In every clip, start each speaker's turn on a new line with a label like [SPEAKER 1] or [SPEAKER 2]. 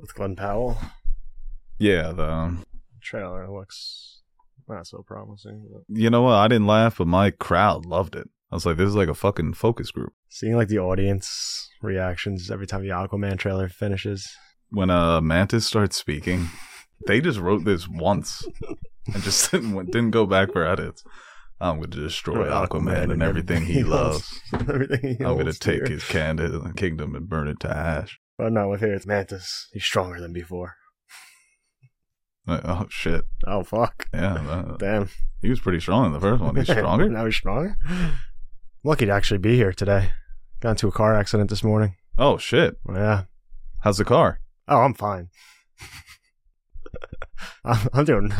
[SPEAKER 1] with Glen Powell.
[SPEAKER 2] Yeah, the um,
[SPEAKER 1] Trailer looks not so promising. But
[SPEAKER 2] you know what? I didn't laugh, but my crowd loved it. I was like, this is like a fucking focus group.
[SPEAKER 1] seeing like the audience reactions every time the Aquaman trailer finishes.
[SPEAKER 2] When uh Mantis starts speaking, they just wrote this once and just didn't didn't go back for edits. I'm going to destroy Aquaman, and everything he loves.
[SPEAKER 1] everything he
[SPEAKER 2] I'm going to take his candid kingdom and burn it to ash.
[SPEAKER 1] But no, with here it's Mantis. He's stronger than before.
[SPEAKER 2] Like, oh shit!
[SPEAKER 1] Oh fuck!
[SPEAKER 2] Yeah, that-
[SPEAKER 1] Damn.
[SPEAKER 2] he was pretty strong in the first one. He's stronger.
[SPEAKER 1] now he's stronger. Lucky to actually be here today. Got into a car accident this morning.
[SPEAKER 2] Oh shit!
[SPEAKER 1] Yeah.
[SPEAKER 2] How's the car?
[SPEAKER 1] Oh, I'm fine. I'm, I'm doing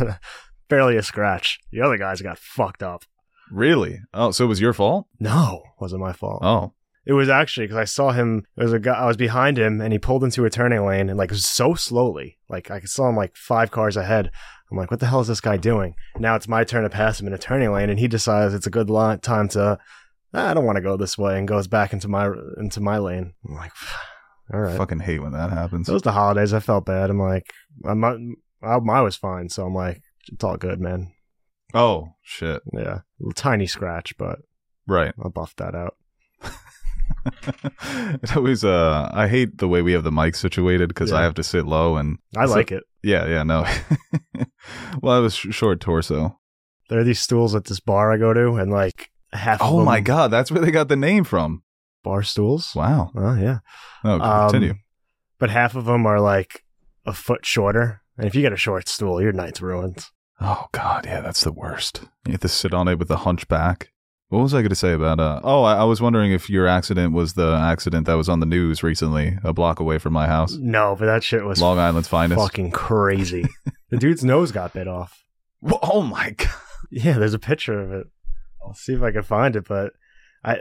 [SPEAKER 1] barely a scratch. The other guys got fucked up.
[SPEAKER 2] Really? Oh, so it was your fault?
[SPEAKER 1] No, wasn't my fault.
[SPEAKER 2] Oh,
[SPEAKER 1] It was actually because I saw him. There was a guy. I was behind him, and he pulled into a turning lane, and like so slowly, like I saw him like five cars ahead. I'm like, what the hell is this guy doing? Now it's my turn to pass him in a turning lane, and he decides it's a good li- time to. "Ah, I don't want to go this way, and goes back into my into my lane. I'm like, all right.
[SPEAKER 2] fucking hate when that happens.
[SPEAKER 1] It was the holidays. I felt bad. I'm like, I'm not, I, I was fine, so I'm like, it's all good, man.
[SPEAKER 2] Oh shit!
[SPEAKER 1] Yeah, a tiny scratch, but
[SPEAKER 2] Right.
[SPEAKER 1] I'll buff that out.
[SPEAKER 2] it always uh I hate the way we have the mic situated because I have to sit low and
[SPEAKER 1] I
[SPEAKER 2] So-
[SPEAKER 1] like it.
[SPEAKER 2] yeah yeah no. well, I was sh- short torso.
[SPEAKER 1] There are these stools at this bar I go to, and like half. of
[SPEAKER 2] Oh my god, that's where they got the name from.
[SPEAKER 1] bar stools.
[SPEAKER 2] Wow.
[SPEAKER 1] Oh yeah.
[SPEAKER 2] No,
[SPEAKER 1] Um,
[SPEAKER 2] continue.
[SPEAKER 1] But half of them are like a foot shorter, and if you get a short stool, your night's ruined.
[SPEAKER 2] oh god, yeah, that's the worst. You have to sit on it with the hunchback. What was I going to say about? Uh, oh, I, I was wondering if your accident was the accident that was on the news recently, a block away from my house,
[SPEAKER 1] No, but that shit was
[SPEAKER 2] Long Island's finest.
[SPEAKER 1] fucking crazy. the dude's nose got bit off.
[SPEAKER 2] Wha- Oh my god!
[SPEAKER 1] Yeah, there's a picture of it. I'll see if I can find it, but I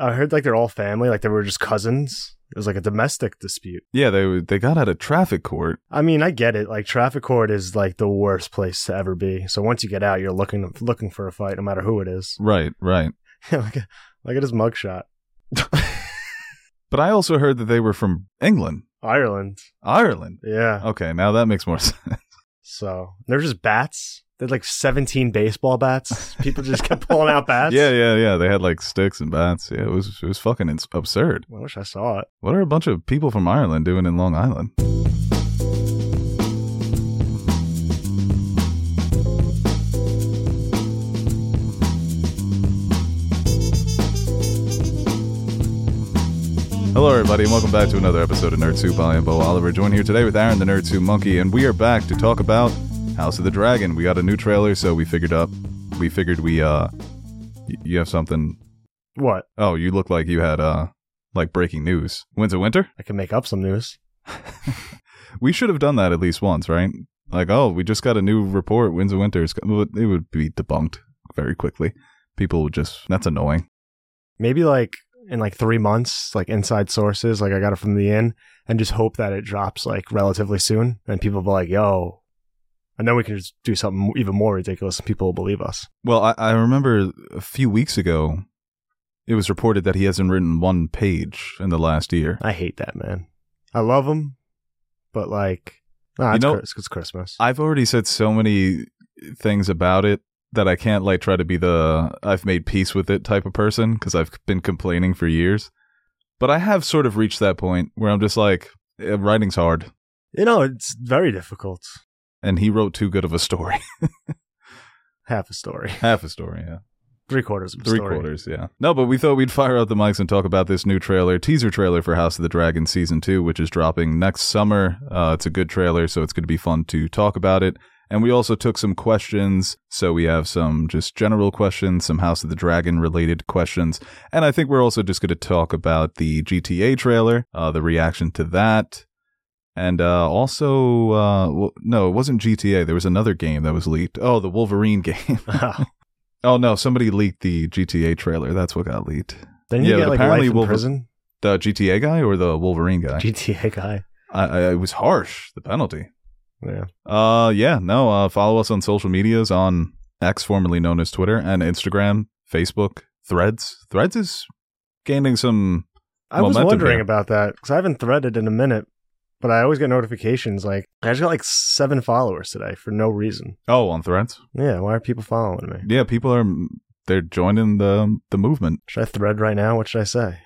[SPEAKER 1] I heard like they're all family, like they were just cousins. It was like a domestic dispute.
[SPEAKER 2] Yeah, they they got out of traffic court.
[SPEAKER 1] I mean, I get it. Like traffic court is like the worst place to ever be. So once you get out, you're looking looking for a fight, no matter who it is.
[SPEAKER 2] Right, right.
[SPEAKER 1] look, at, look at his mugshot.
[SPEAKER 2] But I also heard that they were from England,
[SPEAKER 1] Ireland.
[SPEAKER 2] Ireland.
[SPEAKER 1] Yeah.
[SPEAKER 2] Okay, now that makes more sense.
[SPEAKER 1] So they're just bats. They had like 17 baseball bats. People just kept pulling out bats.
[SPEAKER 2] yeah, yeah, yeah. They had like sticks and bats. Yeah, it was it was fucking ins- absurd.
[SPEAKER 1] I wish I saw it.
[SPEAKER 2] What are a bunch of people from Ireland doing in Long Island? Hello, everybody, and welcome back to another episode of Nerd Soup. I am Beau Oliver, joined here today with Aaron, the Nerd Soup Monkey, and we are back to talk about House of the Dragon. We got a new trailer, so we figured up, we figured we, uh, y- you have something.
[SPEAKER 1] What?
[SPEAKER 2] Oh, you look like you had, uh, like breaking news. Winds of Winter?
[SPEAKER 1] I can make up some news.
[SPEAKER 2] We should have done that at least once, right? Like, oh, we just got a new report. Winds of Winter is. It would be debunked very quickly. People would just. That's annoying.
[SPEAKER 1] Maybe like in like three months, like inside sources, like I got it from the inn, and just hope that it drops like relatively soon, and people be like, "Yo," and then we can just do something even more ridiculous, and people will believe us.
[SPEAKER 2] Well, I, I remember a few weeks ago, it was reported that he hasn't written one page in the last year.
[SPEAKER 1] I hate that man. I love him, but like, nah,
[SPEAKER 2] You
[SPEAKER 1] it's,
[SPEAKER 2] know-
[SPEAKER 1] Chris- it's Christmas.
[SPEAKER 2] I've already said so many things about it that I can't like try to be the I've made peace with it type of person because I've been complaining for years. But I have sort of reached that point where I'm just like, eh, writing's hard.
[SPEAKER 1] you know, it's very difficult.
[SPEAKER 2] And he wrote too good of a story.
[SPEAKER 1] Half a story,
[SPEAKER 2] Half a story, yeah.
[SPEAKER 1] three quarters of a
[SPEAKER 2] Three
[SPEAKER 1] story.
[SPEAKER 2] quarters, yeah. No, but we thought we'd fire out the mics and talk about this new trailer, teaser trailer for House of the Dragon Season 2, which is dropping next summer. Uh, it's a good trailer, so it's going to be fun to talk about it. And we also took some questions. So we have some just general questions, some House of the Dragon related questions. And I think we're also just going to talk about the GTA trailer, uh, the reaction to that. And uh, also, uh, well, no, it wasn't GTA. There was another game that was leaked. Oh, the Wolverine game. Oh no, somebody leaked the GTA trailer. That's what got leaked.
[SPEAKER 1] then you
[SPEAKER 2] Yeah,
[SPEAKER 1] get like
[SPEAKER 2] apparently
[SPEAKER 1] life in
[SPEAKER 2] Wolver-
[SPEAKER 1] prison.
[SPEAKER 2] The GTA guy or the Wolverine guy?
[SPEAKER 1] GTA guy.
[SPEAKER 2] I, I, it was harsh. The penalty.
[SPEAKER 1] Yeah.
[SPEAKER 2] Uh, yeah, no. Uh, follow us on social medias on X, formerly known as Twitter, and Instagram, Facebook, Threads. Threads is gaining some.
[SPEAKER 1] I was wondering
[SPEAKER 2] here.
[SPEAKER 1] about that because I haven't threaded in a minute. But I always get notifications like I just got like seven followers today for no reason.
[SPEAKER 2] Oh, on Threads.
[SPEAKER 1] Yeah, why are people following me?
[SPEAKER 2] Yeah, people are they're joining the the movement.
[SPEAKER 1] Should I thread right now? What should I say?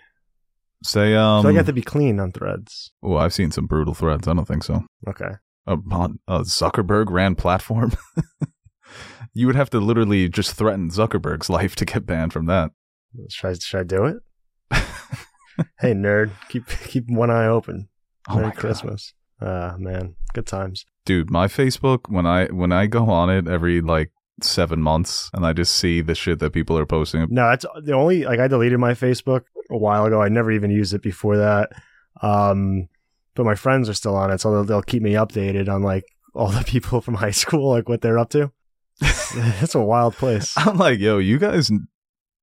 [SPEAKER 2] Say um.
[SPEAKER 1] like I got to be clean on threads.
[SPEAKER 2] oh, I've seen some brutal threads. I don't think so.
[SPEAKER 1] Okay.
[SPEAKER 2] A, a Zuckerberg ran platform. you would have to literally just threaten Zuckerberg's life to get banned from that.
[SPEAKER 1] Should I should I do it? hey nerd, keep keep one eye open.
[SPEAKER 2] Oh
[SPEAKER 1] Merry. Christmas. Ah man, good times.
[SPEAKER 2] dude my facebook when i when i go on it every like seven months and i just see the shit that people are posting
[SPEAKER 1] No, that's the only like I deleted my Facebook a while ago. I never even used it before that. Um, but my friends are still on it, so they'll, they'll keep me updated on like all the people from high school, like what they're up to. it's a wild place.
[SPEAKER 2] i'm like yo you guys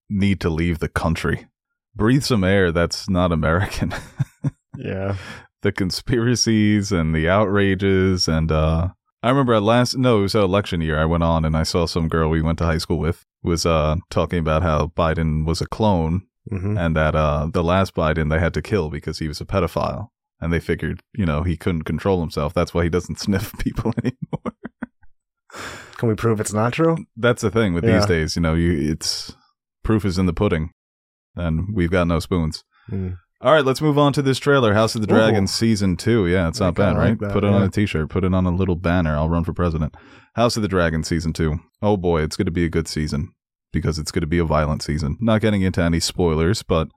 [SPEAKER 2] need to leave the country breathe some air that's not american
[SPEAKER 1] Yeah,
[SPEAKER 2] the conspiracies and the outrages and uh i remember at last no it was election year i went on and i saw some girl we went to high school with was uh talking about how biden was a clone
[SPEAKER 1] hmm
[SPEAKER 2] and that uh the last Biden they had to kill because he was a pedophile. And they figured, you know, he couldn't control himself. That's why he doesn't sniff people anymore.
[SPEAKER 1] can we prove it's not true?
[SPEAKER 2] That's the thing with
[SPEAKER 1] Yeah.
[SPEAKER 2] these days, you know, you it's proof is in the pudding. And we've got no spoons.
[SPEAKER 1] Mm.
[SPEAKER 2] All right, let's move on to this trailer, House of the
[SPEAKER 1] Ooh.
[SPEAKER 2] Dragon season 2. Yeah, it's not bad, right?
[SPEAKER 1] like that,
[SPEAKER 2] Put it on a t-shirt, put it on a little banner. I'll run for president. House of the Dragon season 2. Oh boy, it's going to be a good season because it's going to be a violent season. Not getting into any spoilers, but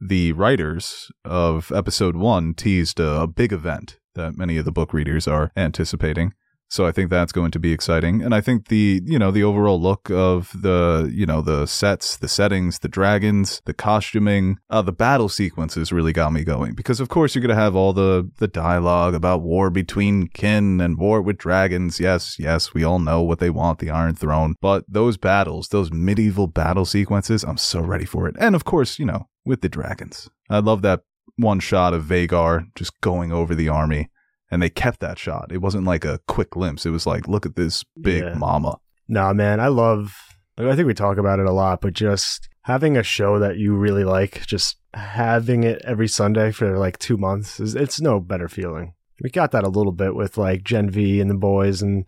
[SPEAKER 2] the writers of episode 1 teased a, a big event that many of the book readers are anticipating. So I think that's going to be exciting. And I think the, you know, the overall look of the, you know, the sets, the settings, the dragons, the costuming, uh, the battle sequences really got me going. Because of course you're going to have all the, the dialogue about war between kin and war with dragons. Yes, yes, we all know what they want, the Iron Throne. But those battles, those medieval battle sequences, I'm so ready for it. And of course, you know, with the dragons. I love that one shot of Vhagar just going over the army and they kept that shot. It wasn't like a quick glimpse. It was like, look at this big
[SPEAKER 1] Yeah.
[SPEAKER 2] mama.
[SPEAKER 1] Nah, man, I love. I think we talk about it a lot, but just having a show that you really like, just having it every Sunday for like two months, is it's no better feeling. We got that a little bit with like Gen V and the boys and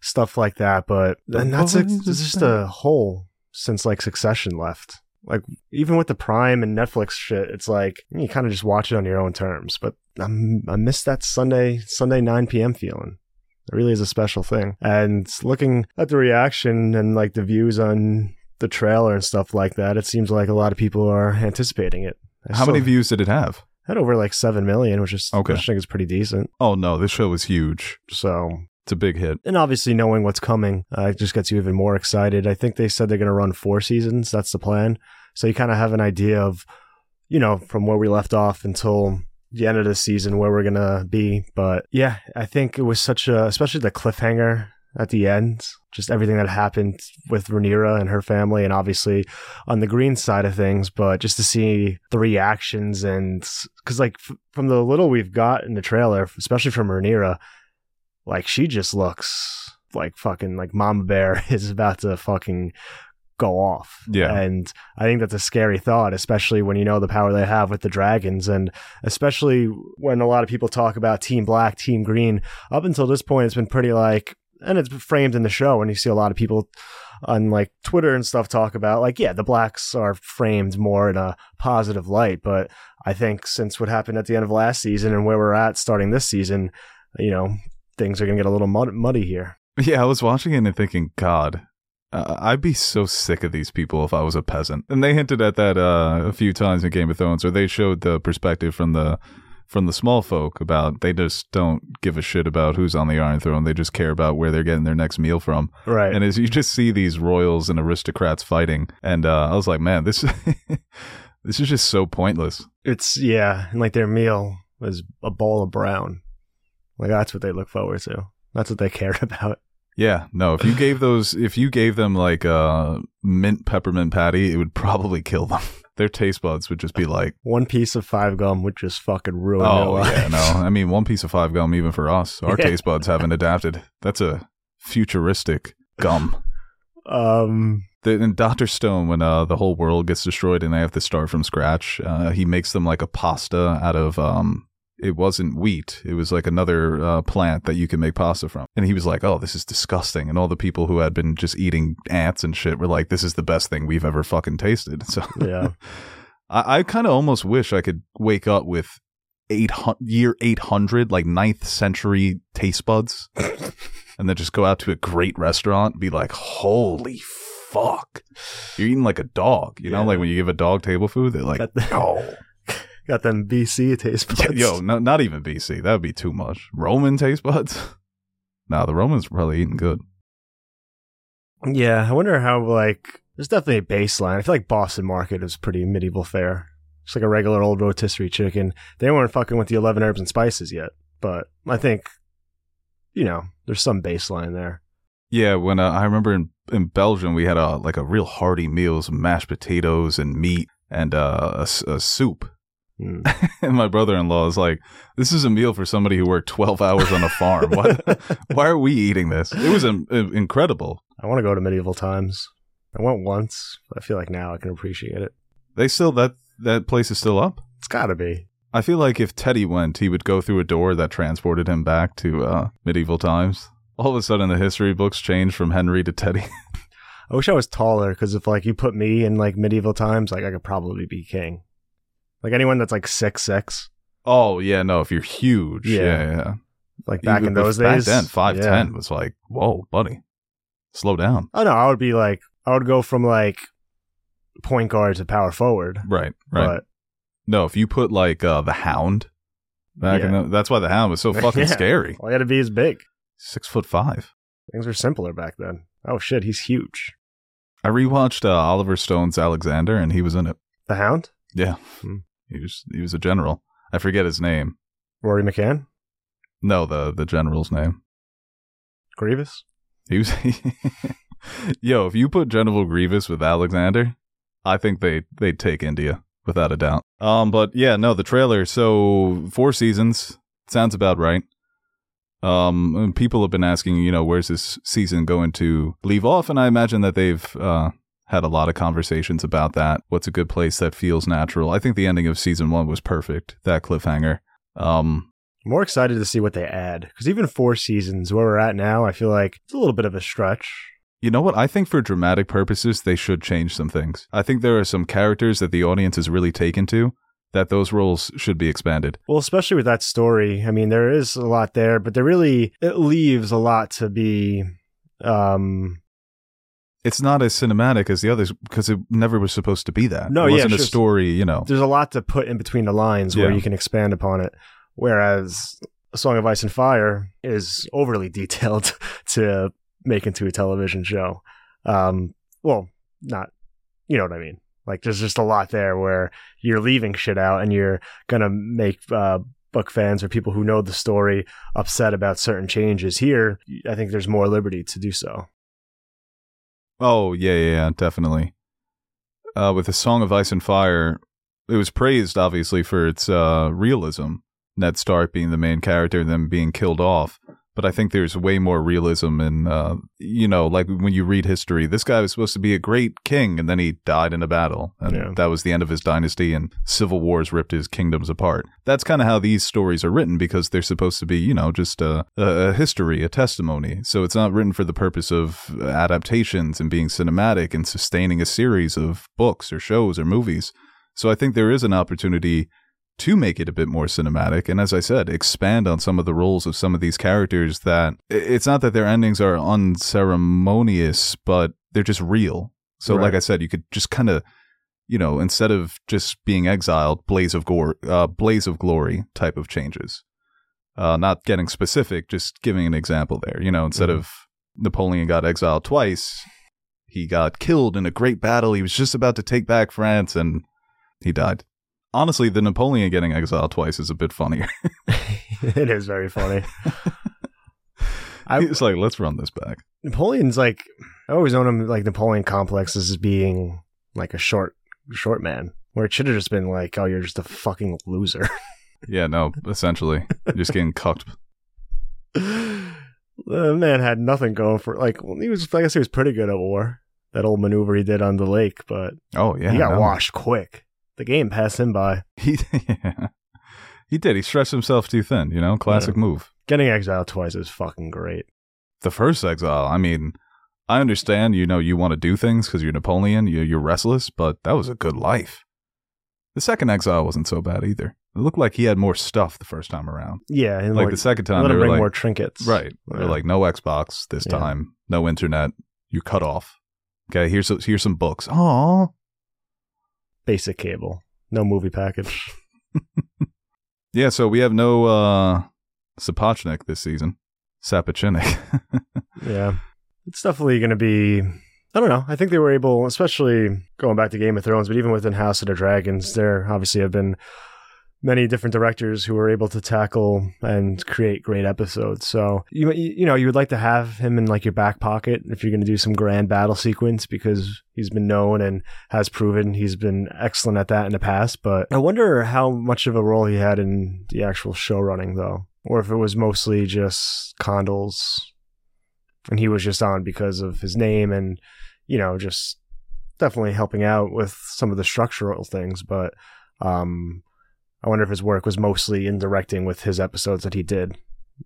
[SPEAKER 1] stuff like that, but and that's a, it's just a hole since like Succession left. Like even with the Prime and Netflix shit, it's like you kind of just watch it on your own terms. But I'm, I miss that Sunday Sunday 9 p.m. feeling. It really is a special thing. And looking at the reaction and like the views on the trailer and stuff like that, it seems like a lot of people are anticipating it. I
[SPEAKER 2] How many views did it have?
[SPEAKER 1] Had over like seven million, which is
[SPEAKER 2] Okay.
[SPEAKER 1] which I think is pretty decent.
[SPEAKER 2] Oh no, this show was huge.
[SPEAKER 1] So,
[SPEAKER 2] It's a big hit.
[SPEAKER 1] and obviously knowing what's coming, uh, it just gets you even more excited. I think they said they're going to run four seasons. That's the plan. So you kind of have an idea of, you know, from where we left off until the end of the season where we're gonna be. But yeah, I think it was such a, especially the cliffhanger at the end, just everything that happened with Rhaenyra and her family, and obviously on the green side of things. But just to see the reactions and because like f- from the little we've got in the trailer, especially from Rhaenyra, like she just looks like fucking like Mama Bear is about to fucking go off.
[SPEAKER 2] Yeah.
[SPEAKER 1] And I think that's a scary thought, especially when you know the power they have with the dragons and especially when a lot of people talk about team black, team green. Up until this point it's been pretty like and it's framed in the show and you see a lot of people on like Twitter and stuff talk about like yeah, the blacks are framed more in a positive light, but I think since what happened at the end of last season and where we're at starting this season, you know, things are going to get a little mud- muddy here.
[SPEAKER 2] Yeah, I was watching it and thinking, God, uh, I'd be so sick of these people if I was a peasant. And they hinted at that uh, a few times in Game of Thrones, where they showed the perspective from the from the small folk about they just don't give a shit about who's on the Iron Throne. They just care about where they're getting their next meal from.
[SPEAKER 1] Right.
[SPEAKER 2] And as you just see these royals and aristocrats fighting, and uh, I was like, man, this this is just so pointless.
[SPEAKER 1] it's yeah, and like their meal was a bowl of brown. Like that's what they look forward to. That's what they cared about.
[SPEAKER 2] Yeah, no. If you gave those, if you gave them like a mint peppermint patty, it would probably kill them. Their taste buds would just be like,
[SPEAKER 1] One piece of five gum would just fucking ruin their
[SPEAKER 2] oh
[SPEAKER 1] life.
[SPEAKER 2] yeah, no. I mean, one piece of five gum, even for us, our
[SPEAKER 1] Yeah.
[SPEAKER 2] taste buds haven't adapted. That's a futuristic gum.
[SPEAKER 1] Um.
[SPEAKER 2] The, in Doctor Stone, when uh, the whole world gets destroyed and they have to start from scratch, uh, he makes them like a pasta out of um, it wasn't wheat. It was like another uh, plant that you can make pasta from. And he was like, "Oh, this is disgusting." And all the people who had been just eating ants and shit were like, "This is the best thing we've ever fucking tasted." So
[SPEAKER 1] Yeah.
[SPEAKER 2] I, I kind of almost wish I could wake up with eight year eight hundred, like ninth century taste buds, and then just go out to a great restaurant and be like, "Holy fuck, you're eating like a dog." You know, like when you give a dog table food, they're like, "Oh."
[SPEAKER 1] Got them BC taste buds.
[SPEAKER 2] Yo, no, not even BC. That would be too much. Roman taste buds? Nah, the Romans were probably eating good.
[SPEAKER 1] Yeah, I wonder how like there's definitely a baseline. I feel like Boston Market is pretty medieval fare. It's like a regular old rotisserie chicken. They weren't fucking with the eleven herbs and spices yet, but I think you know there's some baseline there.
[SPEAKER 2] Yeah, when uh, I remember in, in Belgium, we had a like a real hearty meal, some mashed potatoes and meat and uh, a, a soup.
[SPEAKER 1] Mm.
[SPEAKER 2] And my brother-in-law is like, "This is a meal for somebody who worked twelve hours on a farm. Why, why are we eating this?" It was um, incredible.
[SPEAKER 1] I want to go to medieval times. I went once, but I feel like now I can appreciate it.
[SPEAKER 2] They still that that place is still up.
[SPEAKER 1] It's got to be.
[SPEAKER 2] I feel like if Teddy went, he would go through a door that transported him back to uh, medieval times. All of a sudden, the history books change from Henry to Teddy.
[SPEAKER 1] I wish I was taller because if like you put me in like medieval times, like I could probably be king. Like anyone that's like six six,
[SPEAKER 2] oh yeah, no, if you're huge,
[SPEAKER 1] Yeah.
[SPEAKER 2] yeah, yeah.
[SPEAKER 1] like back
[SPEAKER 2] Even
[SPEAKER 1] in those
[SPEAKER 2] back
[SPEAKER 1] days.
[SPEAKER 2] then, five
[SPEAKER 1] yeah.
[SPEAKER 2] ten was like, whoa, buddy, slow down.
[SPEAKER 1] Oh no, I would be like I would go from like point guard to power forward.
[SPEAKER 2] Right, right.
[SPEAKER 1] But
[SPEAKER 2] no, if you put like uh, the Hound back in
[SPEAKER 1] Yeah.
[SPEAKER 2] the, that's why the Hound was so fucking
[SPEAKER 1] Yeah.
[SPEAKER 2] scary.
[SPEAKER 1] all you had to be is big.
[SPEAKER 2] Six foot five.
[SPEAKER 1] Things were simpler back then. Oh shit, he's huge.
[SPEAKER 2] I rewatched uh, Oliver Stone's Alexander, and he was in it.
[SPEAKER 1] The Hound,
[SPEAKER 2] Yeah,
[SPEAKER 1] Hmm.
[SPEAKER 2] He was he was a general. I forget his name.
[SPEAKER 1] Rory McCann,
[SPEAKER 2] No, the the general's name.
[SPEAKER 1] Grievous.
[SPEAKER 2] He was. Yo, if you put General Grievous with Alexander, I think they they'd take India without a doubt. Um, but yeah, no, the trailer. So four seasons sounds about right. Um, people have been asking, you know, where's this season going to leave off? And I imagine that they've uh, had a lot of conversations about that. What's a good place that feels natural? I think the ending of season one was perfect. That cliffhanger. Um,
[SPEAKER 1] More excited to see what they add because even four seasons where we're at now, I feel like it's a little bit of a stretch.
[SPEAKER 2] You know what? I think for dramatic purposes, they should change some things. I think there are some characters that the audience is really taken to that those roles should be expanded.
[SPEAKER 1] Well, especially with that story. I mean, there is a lot there, but there really it leaves a lot to be. Um,
[SPEAKER 2] It's not as cinematic as the others because it never was supposed to be that.
[SPEAKER 1] No,
[SPEAKER 2] it
[SPEAKER 1] yeah,
[SPEAKER 2] wasn't a
[SPEAKER 1] sure.
[SPEAKER 2] story, you know.
[SPEAKER 1] there's a lot to put in between the lines where you can expand upon it. Whereas A Song of Ice and Fire is overly detailed to make into a television show. Um, well, not, you know what I mean? Like, there's just a lot there where you're leaving shit out and you're going to make uh, book fans or people who know the story upset about certain changes. Here, I think there's more liberty to do so.
[SPEAKER 2] Oh, yeah, yeah, yeah, definitely. Uh, with the Song of Ice and Fire, it was praised, obviously, for its uh, realism. Ned Stark being the main character, and then being killed off. But I think there's way more realism in, uh, you know, like when you read history, this guy was supposed to be a great king, and then he died in a battle. And
[SPEAKER 1] Yeah.
[SPEAKER 2] that was the end of his dynasty, and civil wars ripped his kingdoms apart. That's kind of how these stories are written because they're supposed to be, you know, just a, a, a history, a testimony. So it's not written for the purpose of adaptations and being cinematic and sustaining a series of books or shows or movies. So I think there is an opportunity to make it a bit more cinematic and as i said expand on some of the roles of some of these characters that it's not that their endings are unceremonious but they're just real. So
[SPEAKER 1] Right.
[SPEAKER 2] like i said you could just kind of you know instead of just being exiled blaze of gore uh, blaze of glory type of changes. Uh, not getting specific just giving an example there. You know instead
[SPEAKER 1] Mhm.
[SPEAKER 2] of napoleon got exiled twice he got killed in a great battle. He was just about to take back france and he died honestly, the Napoleon getting exiled twice is a bit funnier.
[SPEAKER 1] it is very funny. I-
[SPEAKER 2] He's like, let's run this back.
[SPEAKER 1] Napoleon's like I always known him like Napoleon complexes as being like a short short man. Where it should have just been like, oh, you're just a fucking loser.
[SPEAKER 2] Yeah, no, essentially, just getting cucked.
[SPEAKER 1] the man had nothing going for like well, he was I guess he was pretty good at war. That old maneuver he did on the lake, but
[SPEAKER 2] Oh yeah,
[SPEAKER 1] he got
[SPEAKER 2] no.
[SPEAKER 1] washed quick. The game passed him by.
[SPEAKER 2] He, yeah. He did. He stretched himself too thin, you know? Classic move.
[SPEAKER 1] Getting exiled twice is fucking great.
[SPEAKER 2] The first exile, I mean, I understand, you know, you want to do things because you're Napoleon, you, you're restless, but that was a good life. The second exile wasn't so bad either. It looked like he had more stuff the first time around.
[SPEAKER 1] Yeah,
[SPEAKER 2] Like
[SPEAKER 1] like,
[SPEAKER 2] the second time, they were
[SPEAKER 1] bring
[SPEAKER 2] like,
[SPEAKER 1] more trinkets.
[SPEAKER 2] right? They're
[SPEAKER 1] Yeah.
[SPEAKER 2] like, no Xbox this
[SPEAKER 1] Yeah.
[SPEAKER 2] time, no internet, you cut off. Okay, here's here's some books. Oh,
[SPEAKER 1] basic cable, no movie package.
[SPEAKER 2] yeah. So we have no uh Sapochnik this season. Sapochnik.
[SPEAKER 1] Yeah. It's definitely going to be. I don't know. I think they were able, especially going back to Game of Thrones, but even within House of the Dragons, there obviously have been many different directors who were able to tackle and create great episodes. So you you know you would like to have him in like your back pocket if you're going to do some grand battle sequence because he's been known and has proven he's been excellent at that in the past. But I wonder how much of a role he had in the actual show running though, or if it was mostly just Condal's and he was just on because of his name and you know just definitely helping out with some of the structural things but um i wonder if his work was mostly in directing with his episodes that he did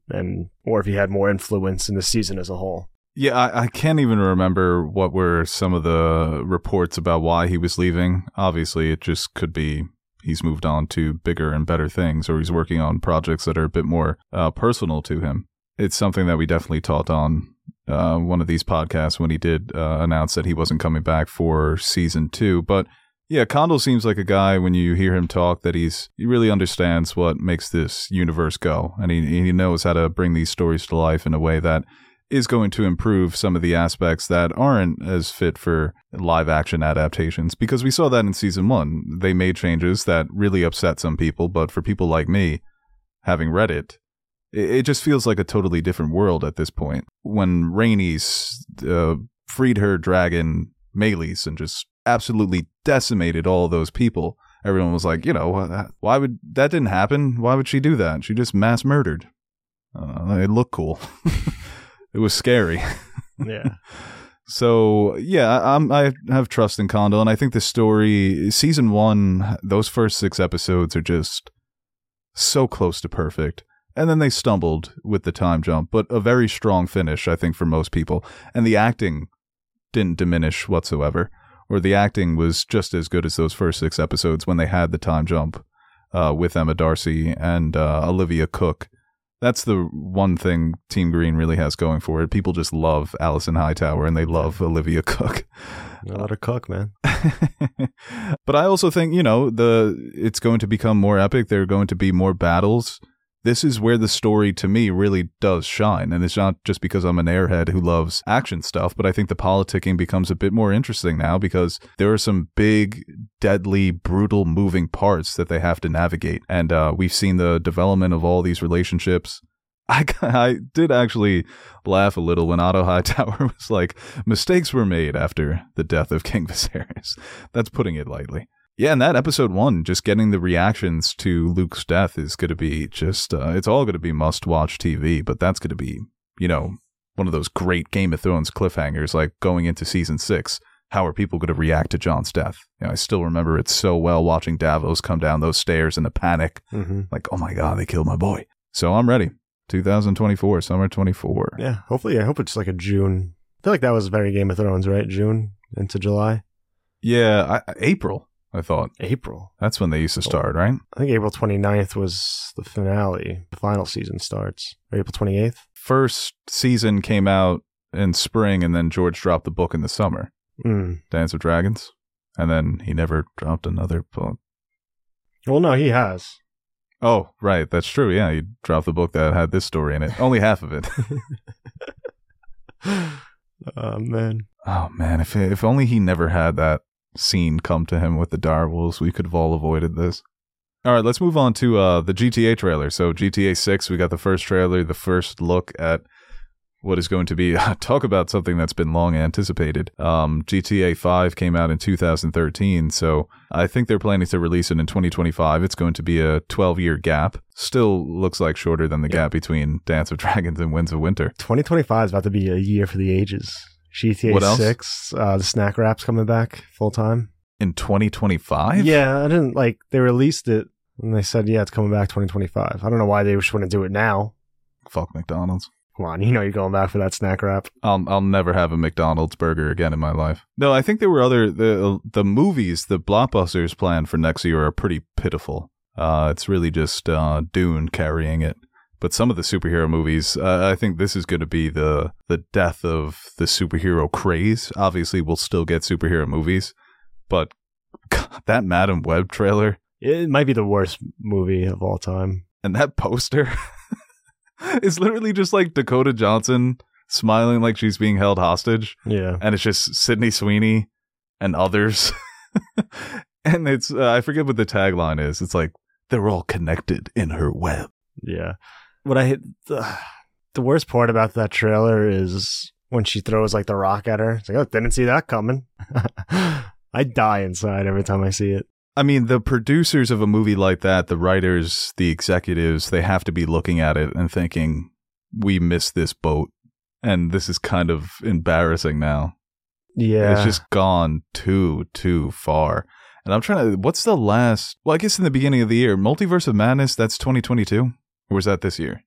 [SPEAKER 1] and or if he had more influence in the season as a whole
[SPEAKER 2] Yeah, I, I can't even remember what were some of the reports about why he was leaving. Obviously, it just could be he's moved on to bigger and better things, or he's working on projects that are a bit more uh, personal to him. It's something that we definitely taught on uh, one of these podcasts when he did uh, announce that he wasn't coming back for season two. But yeah, Condal seems like a guy when you hear him talk that he's he really understands what makes this universe go, and he he knows how to bring these stories to life in a way that is going to improve some of the aspects that aren't as fit for live action adaptations. Because we saw that in season 1 they made changes that really upset some people but for people like me having read it it, just feels like a totally different world at this point. When Rhaenys uh, freed her dragon Meleys and just absolutely decimated all those people. Everyone was like you know why would that didn't happen. Why would she do that? She just mass murdered. Uh, it looked cool. It was scary.
[SPEAKER 1] yeah.
[SPEAKER 2] So yeah, I- I'm I have trust in Condal, and I think the story season one, those first six episodes are just so close to perfect. And then they stumbled with the time jump, but a very strong finish, I think, for most people. And the acting didn't diminish whatsoever, or the acting was just as good as those first six episodes when they had the time jump uh, with Emma D'Arcy and uh, Olivia Cooke. That's the one thing Team Green really has going for it. People just love Alicent Hightower and they love Olivia Cooke.
[SPEAKER 1] a lot of cook man
[SPEAKER 2] but I also think, you know, the it's going to become more epic. There are going to be more battles. This is where the story to me really does shine. And it's not just because I'm an airhead who loves action stuff, but I think the politicking becomes a bit more interesting now because there are some big, deadly, brutal moving parts that they have to navigate. And uh, we've seen the development of all these relationships. I, I did actually laugh a little when Otto Hightower was like, mistakes were made after the death of King Viserys. That's putting it lightly. Yeah, and that episode one, just getting the reactions to Luke's death is going to be just, uh, it's all going to be must watch TV, but that's going to be, you know, one of those great Game of Thrones cliffhangers, like going into season six. How are people going to react to Jon's death? You know, I still remember it so well watching Davos come down those stairs in a panic,
[SPEAKER 1] mm-hmm.
[SPEAKER 2] like, oh my God, they killed my boy. So I'm ready. 2024, summer 24.
[SPEAKER 1] yeah hopefully i hope it's like a june i feel like that was very game of thrones right june into july
[SPEAKER 2] Yeah, I, April, I thought.
[SPEAKER 1] april
[SPEAKER 2] That's when they used to start, right?
[SPEAKER 1] i think april 29th was the finale the final season starts or april 28th
[SPEAKER 2] First season came out in spring, and then George dropped the book in the summer,
[SPEAKER 1] mm.
[SPEAKER 2] Dance of Dragons. And then he never dropped another book.
[SPEAKER 1] well no he has
[SPEAKER 2] Oh, right. That's true. Yeah, he dropped the book that had this story in it. Only half of it.
[SPEAKER 1] oh man
[SPEAKER 2] oh, man. If, if only he never had that scene come to him with the direwolves, we could have all avoided this. All right, let's move on to uh, the GTA trailer. So, GTA 6, we got the first trailer, the first look at what is going to be talk about something that's been long anticipated. Um, GTA 5 came out in 2013, so I think they're planning to release it in 2025. It's going to be a 12 year gap. Still looks like shorter than the
[SPEAKER 1] Yeah.
[SPEAKER 2] gap between Dance of Dragons and Winds of Winter.
[SPEAKER 1] 2025 is about to be a year for the ages gta? 6 uh, the snack wraps coming back full time
[SPEAKER 2] In 2025?
[SPEAKER 1] yeah i didn't like they released it And they said, yeah, it's coming back 2025. I don't know why they just want to do it now.
[SPEAKER 2] Fuck McDonald's.
[SPEAKER 1] Come on, you know you're going back for that snack wrap.
[SPEAKER 2] I'll I'll never have a McDonald's burger again in my life. No, I think there were other the the movies, the blockbusters planned for next year are pretty pitiful. Uh, it's really just uh, Dune carrying it. But some of the superhero movies, uh, I think this is going to be the the death of the superhero craze. Obviously, we'll still get superhero movies, but God, that Madame Web trailer
[SPEAKER 1] It might be the worst movie of all time.
[SPEAKER 2] and that poster is literally just like Dakota Johnson smiling like she's being held hostage.
[SPEAKER 1] Yeah.
[SPEAKER 2] and it's just Sydney Sweeney and others. and it's uh, I forget what the tagline is. It's like they're all connected in her web.
[SPEAKER 1] Yeah. What I the, the worst part about that trailer is when she throws like the rock at her. It's like, oh, didn't see that coming. I die inside every time I see it.
[SPEAKER 2] I mean, the producers of a movie like that, the writers, the executives, they have to be looking at it and thinking, "We missed this boat." And this is kind of embarrassing now.
[SPEAKER 1] Yeah.
[SPEAKER 2] It's just gone too, too far. And I'm trying to, what's the last, well, I guess in the beginning of the year, Multiverse of Madness, that's 2022? Or was that this year?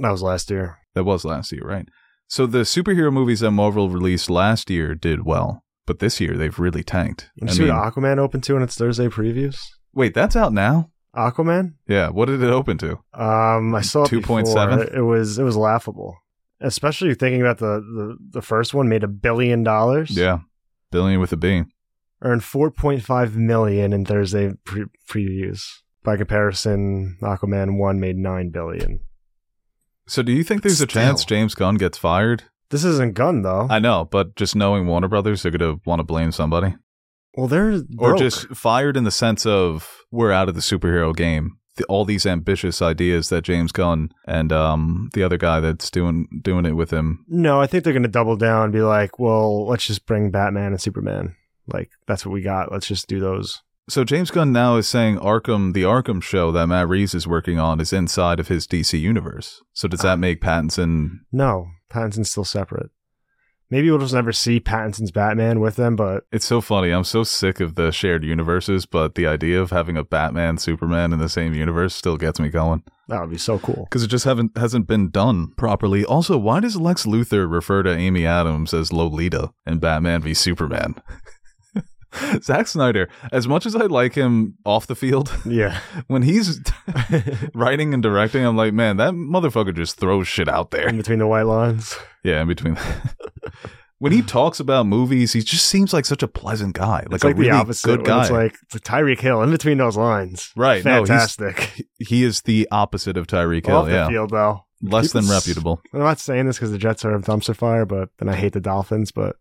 [SPEAKER 1] that was last year.
[SPEAKER 2] That was last year, right? So the superhero movies that Marvel released last year did well, but this year they've really tanked.
[SPEAKER 1] You
[SPEAKER 2] I
[SPEAKER 1] see
[SPEAKER 2] mean,
[SPEAKER 1] what Aquaman opened to in its Thursday previews?
[SPEAKER 2] wait, that's out now?
[SPEAKER 1] Aquaman?
[SPEAKER 2] Yeah. What did it open to?
[SPEAKER 1] Um, I saw it
[SPEAKER 2] 2.7?
[SPEAKER 1] 2.7. It was it was laughable, especially thinking about the the, the first one made a billion dollars.
[SPEAKER 2] Yeah, billion with a B.
[SPEAKER 1] earned 4.5 million in Thursday pre- previews. By comparison, Aquaman one made nine billion.
[SPEAKER 2] So do you think there's a chance James Gunn gets fired?
[SPEAKER 1] This isn't Gunn though.
[SPEAKER 2] I know, but just knowing Warner Brothers, they're gonna want to blame somebody,
[SPEAKER 1] well, they're
[SPEAKER 2] or just fired in the sense of we're out of the superhero game. The, all these ambitious ideas that James Gunn and um the other guy that's doing doing it with him
[SPEAKER 1] no. I think they're gonna double down and be like, well, let's just bring Batman and Superman. Like that's what we got. Let's just do those.
[SPEAKER 2] So James Gunn now is saying Arkham, the Arkham show that Matt Reeves is working on, is inside of his DC universe. So does that ah. make Pattinson?
[SPEAKER 1] No, Pattinson's still separate. Maybe we'll just never see Pattinson's Batman with them, but
[SPEAKER 2] It's so funny. I'm so sick of the shared universes, but the idea of having a Batman, Superman in the same universe still gets me going
[SPEAKER 1] that would be so cool.
[SPEAKER 2] because it just haven't hasn't been done properly. Also, why does Lex Luthor refer to Amy Adams as Lolita in Batman v Superman? Zack Snyder, as much as I like him off the field,
[SPEAKER 1] Yeah.
[SPEAKER 2] when he's writing and directing, I'm like, man, that motherfucker just throws shit out there.
[SPEAKER 1] In between the white lines.
[SPEAKER 2] Yeah, in between. when he talks about movies, he just seems like such a pleasant guy, like
[SPEAKER 1] it's
[SPEAKER 2] a
[SPEAKER 1] like
[SPEAKER 2] really
[SPEAKER 1] the opposite.
[SPEAKER 2] good guy.
[SPEAKER 1] It's like it's Tyreek Hill in between those lines.
[SPEAKER 2] right? No,
[SPEAKER 1] Fantastic.
[SPEAKER 2] he is the opposite of Tyreek Hill.
[SPEAKER 1] Off the
[SPEAKER 2] Yeah,
[SPEAKER 1] field though.
[SPEAKER 2] less than reputable.
[SPEAKER 1] I'm not saying this because the Jets are a dumpster fire, but then I hate the Dolphins. But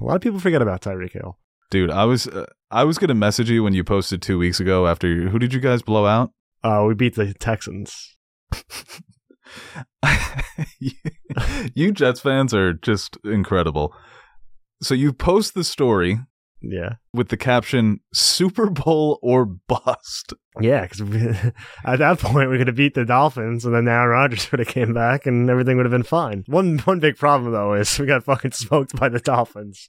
[SPEAKER 1] a lot of people forget about Tyreek Hill.
[SPEAKER 2] Dude, I was uh, I was gonna message you when you posted two weeks ago after you, who did you guys blow out?
[SPEAKER 1] Uh, we beat the Texans.
[SPEAKER 2] you Jets fans are just incredible. So you post the story
[SPEAKER 1] Yeah,
[SPEAKER 2] with the caption "Super Bowl or bust."
[SPEAKER 1] yeah. Because at that point we could have beat the Dolphins, and then Aaron Rodgers would have came back, and everything would have been fine. One one big problem though is we got fucking smoked by the Dolphins.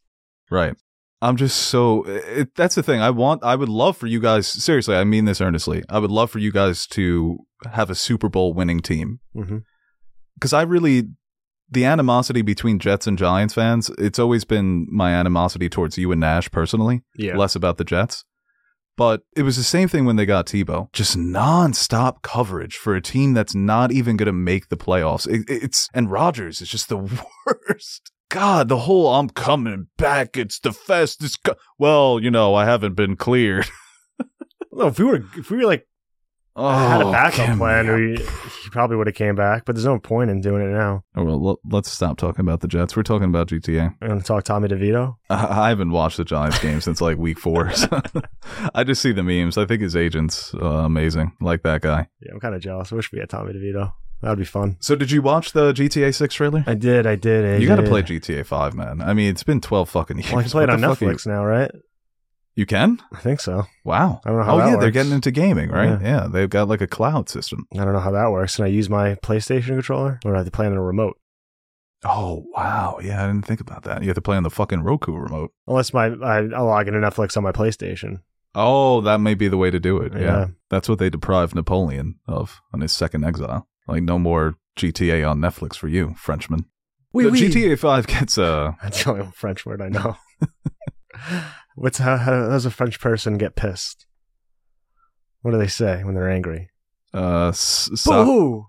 [SPEAKER 2] Right. I'm just so it, that's the thing. I want I would love for you guys seriously, I mean this earnestly. I would love for you guys to have a Super Bowl winning team
[SPEAKER 1] hmm
[SPEAKER 2] cuz I really the animosity between Jets and Giants fans, it's always been my animosity towards you and Nash personally,
[SPEAKER 1] Yeah,
[SPEAKER 2] less about the Jets. But it was the same thing when they got Tebow. Just nonstop coverage for a team that's not even going to make the playoffs. It, it's and Rodgers is just the worst. God, the whole "I'm coming back," it's the fastest. Co-. Well, you know, I haven't been cleared.
[SPEAKER 1] no, if we were if we were like
[SPEAKER 2] Oh,
[SPEAKER 1] had a backup plan, we, he probably would have came back. But there's no point in doing it now.
[SPEAKER 2] Oh, well, let's stop talking about the Jets. We're talking about GTA.
[SPEAKER 1] I'm going to talk Tommy DeVito.
[SPEAKER 2] I, I haven't watched the Giants game since like week four. so I just see the memes. I think his agent's uh, amazing. Like that guy.
[SPEAKER 1] Yeah, I'm kind of jealous. I wish we had Tommy DeVito. That would be fun.
[SPEAKER 2] So, did you watch the GTA Six trailer?
[SPEAKER 1] I did. I did. I
[SPEAKER 2] You got to play GTA Five, man. I mean, it's been twelve fucking years.
[SPEAKER 1] Well, I can play it on
[SPEAKER 2] are you-
[SPEAKER 1] Netflix now, right?
[SPEAKER 2] You can?
[SPEAKER 1] I think so.
[SPEAKER 2] Wow.
[SPEAKER 1] I don't know how
[SPEAKER 2] oh
[SPEAKER 1] that
[SPEAKER 2] yeah, they're
[SPEAKER 1] works.
[SPEAKER 2] getting into gaming, right?
[SPEAKER 1] Yeah.
[SPEAKER 2] Yeah. they've got like a cloud system.
[SPEAKER 1] I don't know how that works. Can I use my PlayStation controller, or I have to play on a remote?
[SPEAKER 2] Oh wow, yeah, I didn't think about that. You have to play on the fucking Roku remote.
[SPEAKER 1] Unless my I, I'll log into Netflix on my PlayStation.
[SPEAKER 2] Oh, that may be the way to do it. Yeah.
[SPEAKER 1] Yeah.
[SPEAKER 2] That's what they deprived Napoleon of on his second exile. Like, no more GTA on Netflix for you, Frenchman.
[SPEAKER 1] Oui,
[SPEAKER 2] The
[SPEAKER 1] oui.
[SPEAKER 2] GTA 5 gets, a.
[SPEAKER 1] That's the only French word I know. What's how, how does a French person get pissed? What do they say when they're angry?
[SPEAKER 2] uh, s-
[SPEAKER 1] Boo!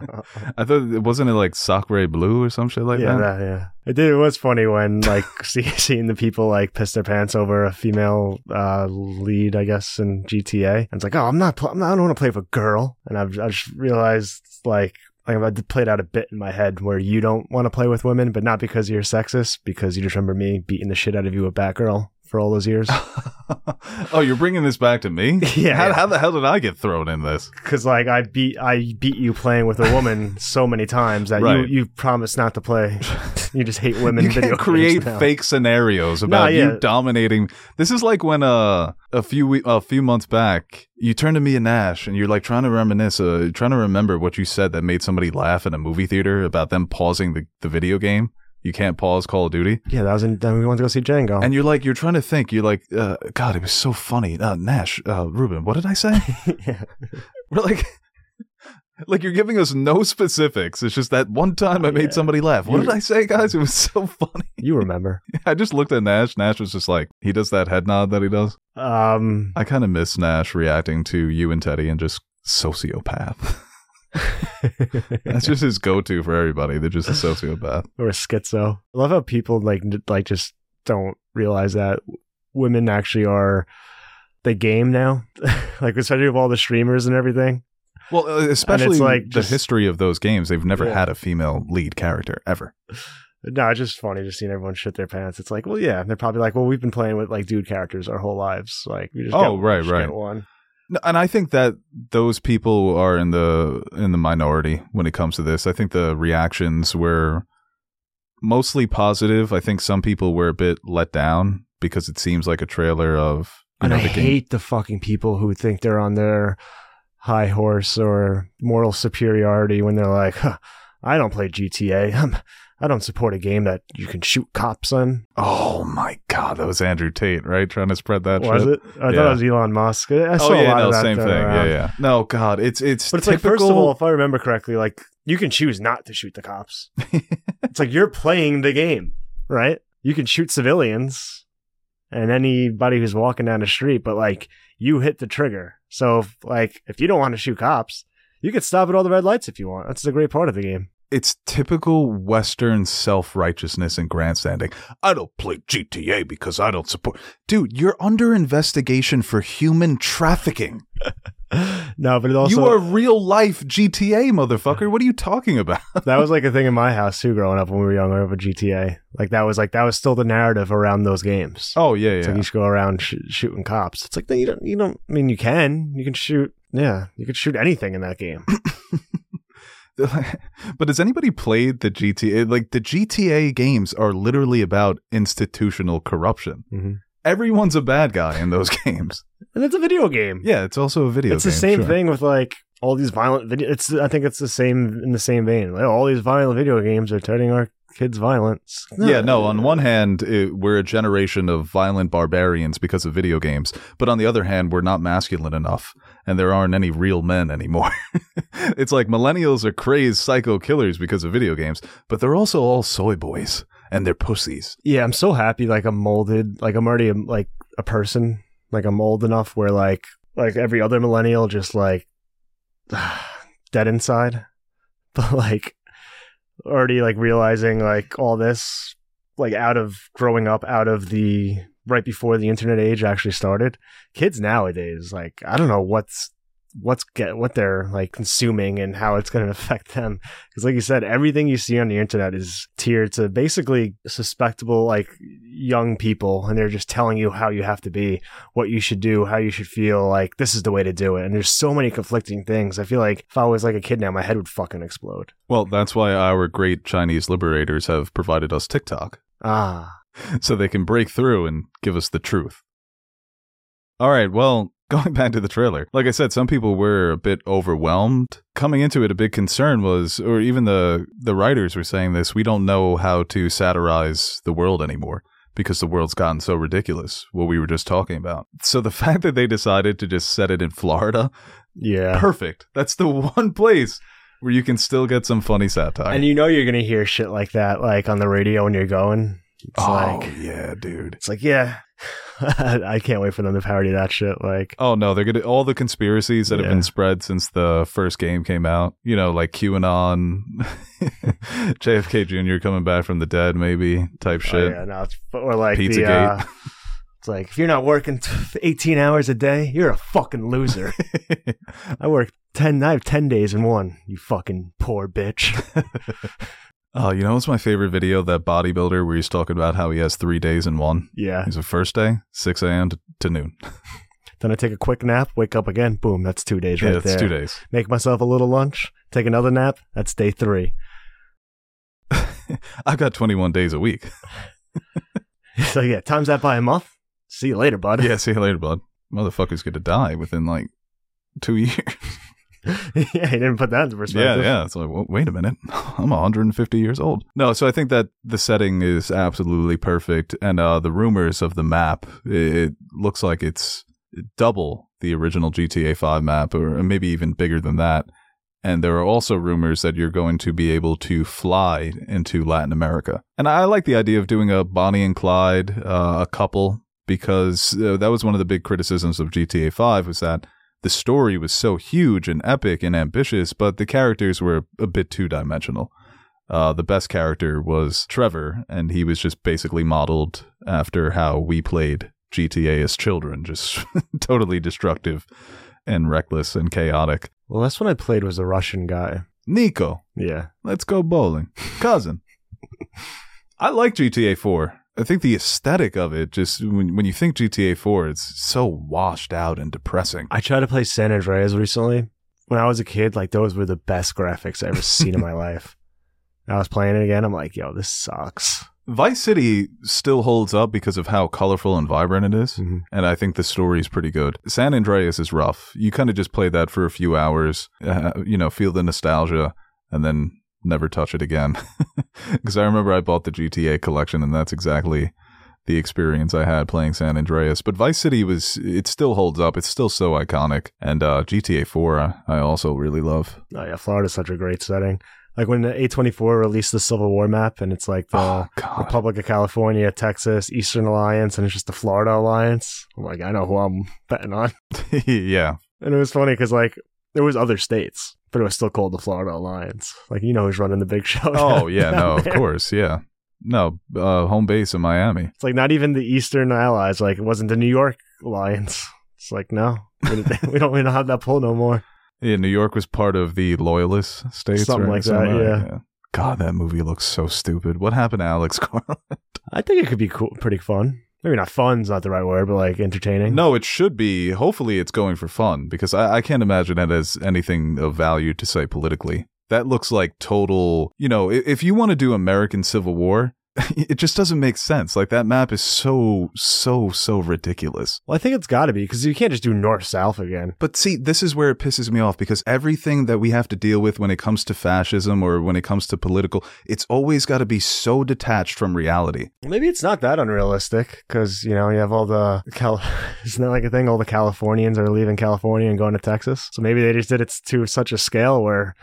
[SPEAKER 2] I thought, it wasn't it like Sacre Blue or some shit like
[SPEAKER 1] yeah,
[SPEAKER 2] that?
[SPEAKER 1] that, yeah. It did. It was funny when like see, seeing the people like piss their pants over a female uh, lead, I guess, in GTA. And it's like, oh, I'm not. Pl- I'm not I don't want to play with a girl. And I've I just realized like. Like I played out a bit in my head where you don't want to play with women, but not because you're sexist, because you just remember me beating the shit out of you with Batgirl for all those years.
[SPEAKER 2] oh, you're bringing this back to me?
[SPEAKER 1] Yeah.
[SPEAKER 2] How, how the hell did I get thrown in this?
[SPEAKER 1] Because like I beat I beat you playing with a woman so many times that
[SPEAKER 2] Right.
[SPEAKER 1] you you promised not to play. You just hate women.
[SPEAKER 2] you can't create fake scenarios about
[SPEAKER 1] yeah.
[SPEAKER 2] you dominating. This is like when uh, a few we- a few months back, you turn to me and Nash, and you're like trying to reminisce, uh, trying to remember what you said that made somebody laugh in a movie theater about them pausing the, the video game. You can't pause Call of Duty,
[SPEAKER 1] Yeah, that was in. Then we went to go see Django.
[SPEAKER 2] and you're like, you're trying to think. You're like, uh, God, it was so funny. Uh, Nash, uh, Ruben, what did I say?
[SPEAKER 1] yeah.
[SPEAKER 2] We're like. Like you're giving us no specifics. It's just that one time I made
[SPEAKER 1] Yeah.
[SPEAKER 2] somebody laugh. What
[SPEAKER 1] You-
[SPEAKER 2] did I say, guys? It was so funny.
[SPEAKER 1] You remember?
[SPEAKER 2] I just looked at Nash. Nash was just like, he does that head nod that he does.
[SPEAKER 1] Um,
[SPEAKER 2] I kind of miss Nash reacting to you and Teddy and just sociopath. That's just his go-to for everybody. They're just a sociopath.
[SPEAKER 1] or a schizo. I love how people like like just don't realize that women actually are the game now. like especially with all the streamers and everything.
[SPEAKER 2] Well, uh, especially
[SPEAKER 1] like,
[SPEAKER 2] the
[SPEAKER 1] just-
[SPEAKER 2] history of those games. They've never
[SPEAKER 1] Yeah.
[SPEAKER 2] had a female lead character ever.
[SPEAKER 1] No, it's just funny just seeing everyone shit their pants. It's like, well, yeah, they're probably like, well, we've been playing with like dude characters our whole lives. Like, we just
[SPEAKER 2] Oh,
[SPEAKER 1] get,
[SPEAKER 2] right,
[SPEAKER 1] just
[SPEAKER 2] right.
[SPEAKER 1] get one.
[SPEAKER 2] And I think that those people are in the in the minority when it comes to this. I think the reactions were mostly positive. I think some people were a bit let down because it seems like a trailer of you
[SPEAKER 1] And
[SPEAKER 2] know
[SPEAKER 1] I
[SPEAKER 2] the game.
[SPEAKER 1] hate the fucking people who think they're on their high horse or moral superiority when they're like, huh, I don't play GTA. I'm, I don't support a game that you can shoot cops on.
[SPEAKER 2] Oh my god, that was Andrew Tate, right? Trying to spread that
[SPEAKER 1] Was
[SPEAKER 2] shit.
[SPEAKER 1] it? I thought it was Elon Musk. I oh, saw
[SPEAKER 2] oh
[SPEAKER 1] a
[SPEAKER 2] yeah,
[SPEAKER 1] lot
[SPEAKER 2] no,
[SPEAKER 1] of that
[SPEAKER 2] same thing.
[SPEAKER 1] thrown
[SPEAKER 2] Yeah, yeah. No, God, it's it's.
[SPEAKER 1] But it's like, first of all, if I remember correctly, like you can choose not to shoot the cops. it's like you're playing the game, right? You can shoot civilians and anybody who's walking down the street, but like you hit the trigger. So, if, like, if you don't want to shoot cops, you could stop at all the red lights if you want. That's a great part of the game.
[SPEAKER 2] It's typical Western self righteousness and grandstanding. I don't play GTA because I don't support. Dude, you're under investigation for human trafficking.
[SPEAKER 1] no, but it also
[SPEAKER 2] you are real life GTA, motherfucker. What are you talking about?
[SPEAKER 1] that was like a thing in my house too, growing up when we were younger of a GTA. Like that was like that was still the narrative around those games.
[SPEAKER 2] Oh yeah,
[SPEAKER 1] It's
[SPEAKER 2] yeah.
[SPEAKER 1] like you should go around sh- shooting cops. It's like no, you don't. You don't. I mean, you can. You can shoot. Yeah, you could shoot anything in that game.
[SPEAKER 2] but has anybody played the GTA? Like the GTA games are literally about institutional corruption.
[SPEAKER 1] hmm
[SPEAKER 2] Everyone's a bad guy in those games.
[SPEAKER 1] And it's a video game.
[SPEAKER 2] Yeah, it's also a video. Game.
[SPEAKER 1] It's the same
[SPEAKER 2] sure.
[SPEAKER 1] thing with like all these violent video. It's I think it's the same in the same vein. Like all these violent video games are turning our kids violent.
[SPEAKER 2] Yeah, no, on one hand, it, we're a generation of violent barbarians because of video games. But on the other hand, we're not masculine enough, and there aren't any real men anymore. it's like millennials are crazed psycho killers because of video games, but they're also all soy boys and they're pussies.
[SPEAKER 1] Yeah, I'm so happy. Like I'm molded. Like I'm already like a person. Like I'm old enough where like like every other millennial just like dead inside, but like already like realizing like all this like out of growing up out of the right before the internet age actually started. Kids nowadays like I don't know what's what's get what they're like consuming and how it's going to affect them. Because like you said everything you see on the internet is tiered to basically suspectable like young people and they're just telling you how you have to be what you should do how you should feel like this is the way to do it. And there's so many conflicting things. I feel like if i was like a kid now my head would fucking explode.
[SPEAKER 2] Well, that's why our great Chinese liberators have provided us TikTok.
[SPEAKER 1] ah.
[SPEAKER 2] So they can break through and give us the truth. All right, well, going back to the trailer. Like I said, some people were a bit overwhelmed. Coming into it, a big concern was or even the the writers were saying this, we don't know how to satirize the world anymore because the world's gotten so ridiculous, what we were just talking about. So the fact that they decided to just set it in Florida,
[SPEAKER 1] Yeah.
[SPEAKER 2] perfect. That's the one place where you can still get some funny satire.
[SPEAKER 1] And you know you're gonna hear shit like that, like on the radio when you're going. It's
[SPEAKER 2] oh,
[SPEAKER 1] like
[SPEAKER 2] yeah, dude.
[SPEAKER 1] it's like, yeah. I can't wait for them to parody that shit. Like
[SPEAKER 2] Oh no, they're gonna all the conspiracies that have been spread since the first game came out. You know, like QAnon, JFK Jr. coming back from the dead, maybe type
[SPEAKER 1] oh,
[SPEAKER 2] shit.
[SPEAKER 1] yeah, no, it's or like
[SPEAKER 2] Pizzagate.
[SPEAKER 1] the uh, it's like if you're not working t- 18 hours a day, you're a fucking loser. I work 10 I have 10 days in one. You fucking poor bitch.
[SPEAKER 2] Oh, you know what's my favorite video? That bodybuilder where he's talking about how he has three days in one.
[SPEAKER 1] yeah.
[SPEAKER 2] He's a first day, six a.m. to, to noon.
[SPEAKER 1] Then I take a quick nap, wake up again, boom, that's 2 days
[SPEAKER 2] yeah,
[SPEAKER 1] right
[SPEAKER 2] that's
[SPEAKER 1] there.
[SPEAKER 2] two days.
[SPEAKER 1] Make myself a little lunch, take another nap, that's day 3.
[SPEAKER 2] I've got twenty-one days a week.
[SPEAKER 1] So yeah, times that by a month. See you later, bud.
[SPEAKER 2] yeah, see you later, bud. Motherfucker's gonna die within like two years.
[SPEAKER 1] yeah, he didn't put that into
[SPEAKER 2] Yeah,
[SPEAKER 1] perspective.
[SPEAKER 2] yeah. It's like, well, wait a minute. I'm 150 years old. No, so I think that the setting is absolutely perfect. And uh, the rumors of the map, it looks like it's double the original GTA 5 map, or maybe even bigger than that. And there are also rumors that you're going to be able to fly into Latin America. And I like the idea of doing a Bonnie and Clyde, uh, a couple, because uh, that was one of the big criticisms of GTA 5 was that the story was so huge and epic and ambitious, but the characters were a bit two dimensional. Uh, the best character was Trevor, and he was just basically modeled after how we played GTA as children, just totally destructive and reckless and chaotic.
[SPEAKER 1] Well, that's when I played was a Russian guy.
[SPEAKER 2] Niko,
[SPEAKER 1] Yeah.
[SPEAKER 2] let's go bowling. Cousin. I like GTA 4. I think the aesthetic of it, just when, when you think GTA 4, it's so washed out and depressing.
[SPEAKER 1] I tried to play San Andreas recently. When I was a kid, like those were the best graphics I ever seen in my life. And I was playing it again. I'm like, yo, this sucks.
[SPEAKER 2] Vice City still holds up because of how colorful and vibrant it is,
[SPEAKER 1] Mhm.
[SPEAKER 2] and I think the story is pretty good. San Andreas is rough. You kind of just play that for a few hours, uh, you know, feel the nostalgia, and then never touch it again. Because I remember I bought the GTA collection, and that's exactly the experience I had playing San Andreas. But Vice City was, it still holds up. It's still so iconic. And uh, GTA 4, I, also really love.
[SPEAKER 1] Oh yeah, Florida's such a great setting. Like when the A24 released the Civil War map, and it's like the
[SPEAKER 2] oh,
[SPEAKER 1] Republic of California, Texas, Eastern Alliance, and it's just the Florida Alliance. I'm like, I know who I'm betting on.
[SPEAKER 2] yeah.
[SPEAKER 1] And it was funny because like there was other states, but it was still called the Florida Alliance. Like you know who's running the big show.
[SPEAKER 2] Oh, yeah, no, of course. Yeah. No, uh, home base in Miami.
[SPEAKER 1] It's like not even the Eastern Allies. Like it wasn't the New York Alliance. It's like no, we, we don't we don't have that pull no more.
[SPEAKER 2] Yeah, New York was part of the Loyalist states,
[SPEAKER 1] Something like that, yeah.
[SPEAKER 2] God, that movie looks so stupid. What happened to Alex Garland?
[SPEAKER 1] I think it could be cool, pretty fun. Maybe not fun's not the right word, but like entertaining.
[SPEAKER 2] no, it should be. Hopefully, it's going for fun because I, I can't imagine it as anything of value to say politically. That looks like total. You know, i- if you want to do American Civil War, it just doesn't make sense. Like that map is so, so, so ridiculous.
[SPEAKER 1] Well, I think it's got to be because you can't just do north south again.
[SPEAKER 2] But see, this is where it pisses me off because everything that we have to deal with when it comes to fascism or when it comes to political, it's always got to be so detached from reality.
[SPEAKER 1] Maybe it's not that unrealistic because you know you have all the Cal. Isn't that like a thing? All the Californians are leaving California and going to Texas. So maybe they just did it to such a scale where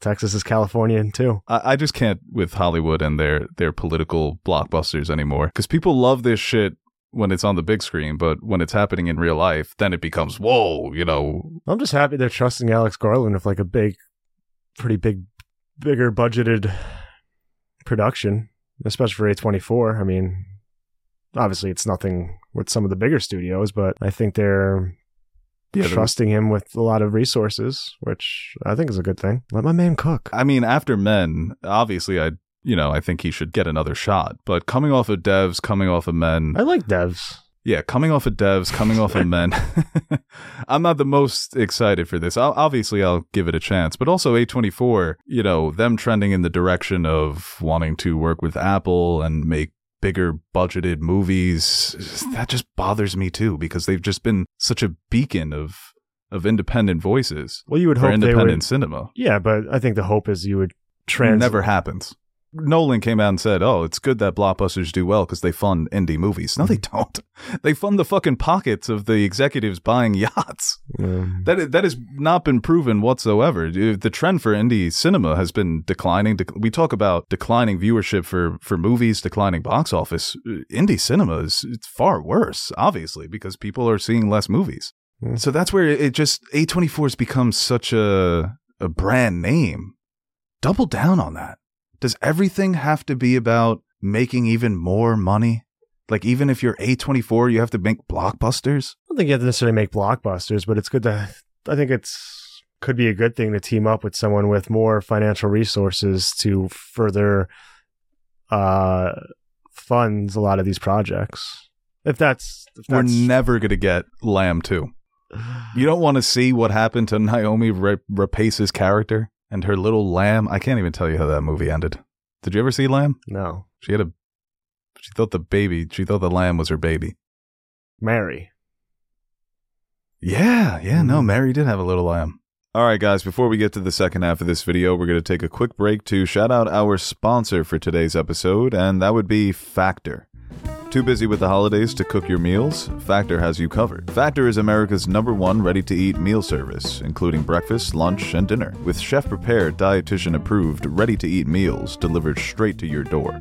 [SPEAKER 1] Texas is Californian too.
[SPEAKER 2] I, I just can't with Hollywood and their their political blockbusters anymore because people love this shit when it's on the big screen, but when it's happening in real life, then it becomes whoa, you know.
[SPEAKER 1] I'm just happy they're trusting Alex Garland with like a big, pretty big, bigger budgeted production, especially for A24. I mean, obviously it's nothing with some of the bigger studios, but I think they're
[SPEAKER 2] Yeah,
[SPEAKER 1] trusting him with a lot of resources, which I think is a good thing. Let my man cook.
[SPEAKER 2] I mean, after Men, obviously, I you know I think he should get another shot. But coming off of Devs, coming off of Men,
[SPEAKER 1] I like devs.
[SPEAKER 2] Yeah, coming off of devs, coming off of men. I'm not the most excited for this. I'll, obviously, I'll give it a chance, but also A24, you know, them trending in the direction of wanting to work with Apple and make bigger budgeted movies, that just bothers me too because they've just been such a beacon of of independent voices
[SPEAKER 1] Well, you would
[SPEAKER 2] for
[SPEAKER 1] hope they
[SPEAKER 2] independent
[SPEAKER 1] would.
[SPEAKER 2] cinema.
[SPEAKER 1] Yeah, but I think the hope is you would trans.
[SPEAKER 2] Never happens. Nolan came out and said, "Oh, it's good that blockbusters do well because they fund indie movies." No, they don't. They fund the fucking pockets of the executives buying yachts. That that has not been proven whatsoever. The trend for indie cinema has been declining. We talk about declining viewership for for movies, declining box office. Indie cinema is it's far worse, obviously, because people are seeing less movies.
[SPEAKER 1] Hmm.
[SPEAKER 2] So that's where it just A24 has become such a a brand name. Double down on that. Does everything have to be about making even more money? Like even if you're A24, you have to make blockbusters?
[SPEAKER 1] I don't think you have to necessarily make blockbusters, but it's good to. I think it's could be a good thing to team up with someone with more financial resources to further uh, funds a lot of these projects. If that's, if
[SPEAKER 2] We're never going to get Lamb 2. You don't want to see what happened to Noomi Rapace's character and her little lamb. I can't even tell you how that movie ended. Did you ever see Lamb?
[SPEAKER 1] no
[SPEAKER 2] She had a. She thought the baby. She thought the lamb was her baby.
[SPEAKER 1] Mary.
[SPEAKER 2] Yeah, yeah. No,
[SPEAKER 1] Mhm.
[SPEAKER 2] Mary did have a little lamb. All right, guys. Before we get to the second half of this video, we're going to take a quick break to shout out our sponsor for today's episode, and that would be Factor. Too busy with the holidays to cook your meals? Factor has you covered. Factor is America's number one ready to eat meal service, including breakfast, lunch, and dinner, with chef prepared, dietitian approved, ready to eat meals delivered straight to your door.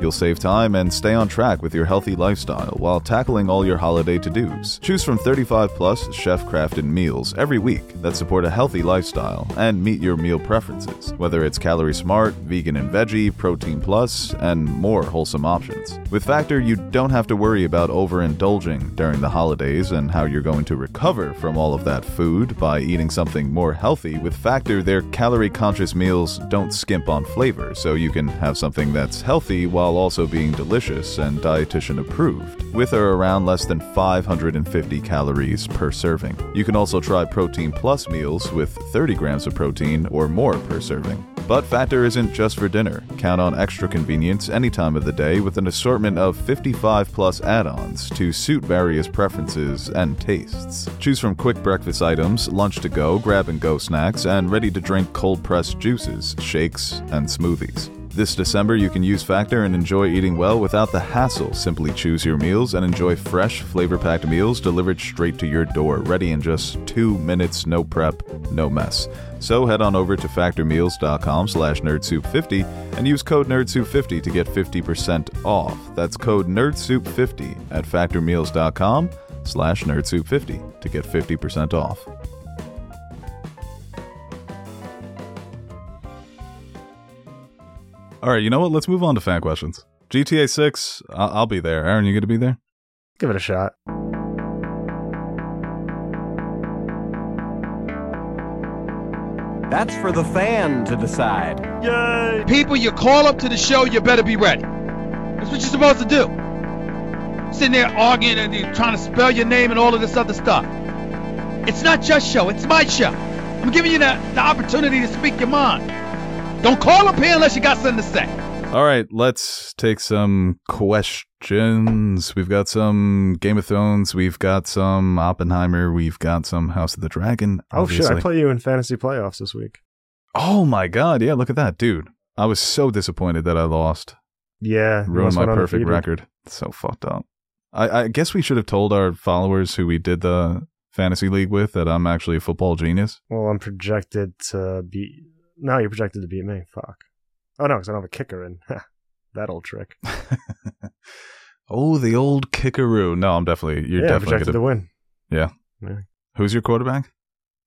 [SPEAKER 2] You'll save time and stay on track with your healthy lifestyle while tackling all your holiday to dos. Choose from 35 plus chef crafted meals every week that support a healthy lifestyle and meet your meal preferences, whether it's calorie smart, vegan and veggie, protein plus, and more wholesome options. With Factor, you don't have to worry about overindulging during the holidays and how you're going to recover from all of that food by eating something more healthy. With Factor, their calorie conscious meals don't skimp on flavor, so you can have something that's healthy while also being delicious and dietitian approved, with or around less than 550 calories per serving. You can also try Protein Plus meals with 30 grams of protein or more per serving. But Factor isn't just for dinner. Count on extra convenience any time of the day with an assortment of 55 plus add ons to suit various preferences and tastes. Choose from quick breakfast items, lunch to go, grab and go snacks, and ready to drink cold pressed juices, shakes, and smoothies. This December, you can use Factor and enjoy eating well without the hassle. Simply choose your meals and enjoy fresh, flavor packed meals delivered straight to your door, ready in just two minutes, no prep, no mess. So head on over to factormeals.com slash nerdsoup50 and use code nerdsoup50 to get 50% off. That's code nerdsoup50 at factormeals.com slash nerdsoup50 to get 50% off. All right, you know what? Let's move on to fan questions. GTA 6, I'll, I'll be there. Aaron, you going to be there?
[SPEAKER 1] Give it a shot.
[SPEAKER 3] That's for the fan to decide.
[SPEAKER 1] Yay!
[SPEAKER 4] People you call up to the show, you better be ready. That's what you're supposed to do. Sitting there arguing and you're trying to spell your name and all of this other stuff. It's not your show, it's my show. I'm giving you the, the opportunity to speak your mind. Don't call up here unless you got something to say.
[SPEAKER 2] All right, let's take some questions. We've got some Game of Thrones. We've got some Oppenheimer. We've got some House of the Dragon.
[SPEAKER 1] Oh shit! I play you in fantasy playoffs this week.
[SPEAKER 2] Oh my god! Yeah, look at that, dude. I was so disappointed that I lost.
[SPEAKER 1] Yeah,
[SPEAKER 2] Ruined my perfect
[SPEAKER 1] undefeated.
[SPEAKER 2] record. So fucked up. I, I guess we should have told our followers who we did the fantasy league with that I'm actually a football genius.
[SPEAKER 1] Well, I'm projected to beat. No, you're projected to beat me. Fuck. Oh no, because I don't have a kicker in. that old trick.
[SPEAKER 2] oh, the old kickaroo. No, I'm definitely. You're
[SPEAKER 1] yeah,
[SPEAKER 2] definitely
[SPEAKER 1] projected
[SPEAKER 2] gonna.
[SPEAKER 1] to win.
[SPEAKER 2] Who's your quarterback?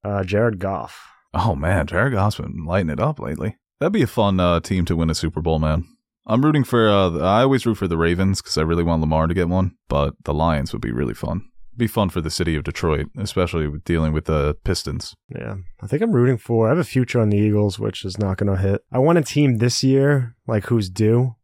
[SPEAKER 1] Uh, Jared Goff.
[SPEAKER 2] Oh man, Jared Goff's been lighting it up lately. That'd be a fun uh, team to win a Super Bowl, man. I'm rooting for. Uh, I always root for the Ravens because I really want Lamar to get one, but the Lions would be really fun. Be fun for the city of Detroit, especially with dealing with the Pistons.
[SPEAKER 1] Yeah, I think I'm rooting for. I have a future on the Eagles, which is not going to hit. I want a team this year, like who's due,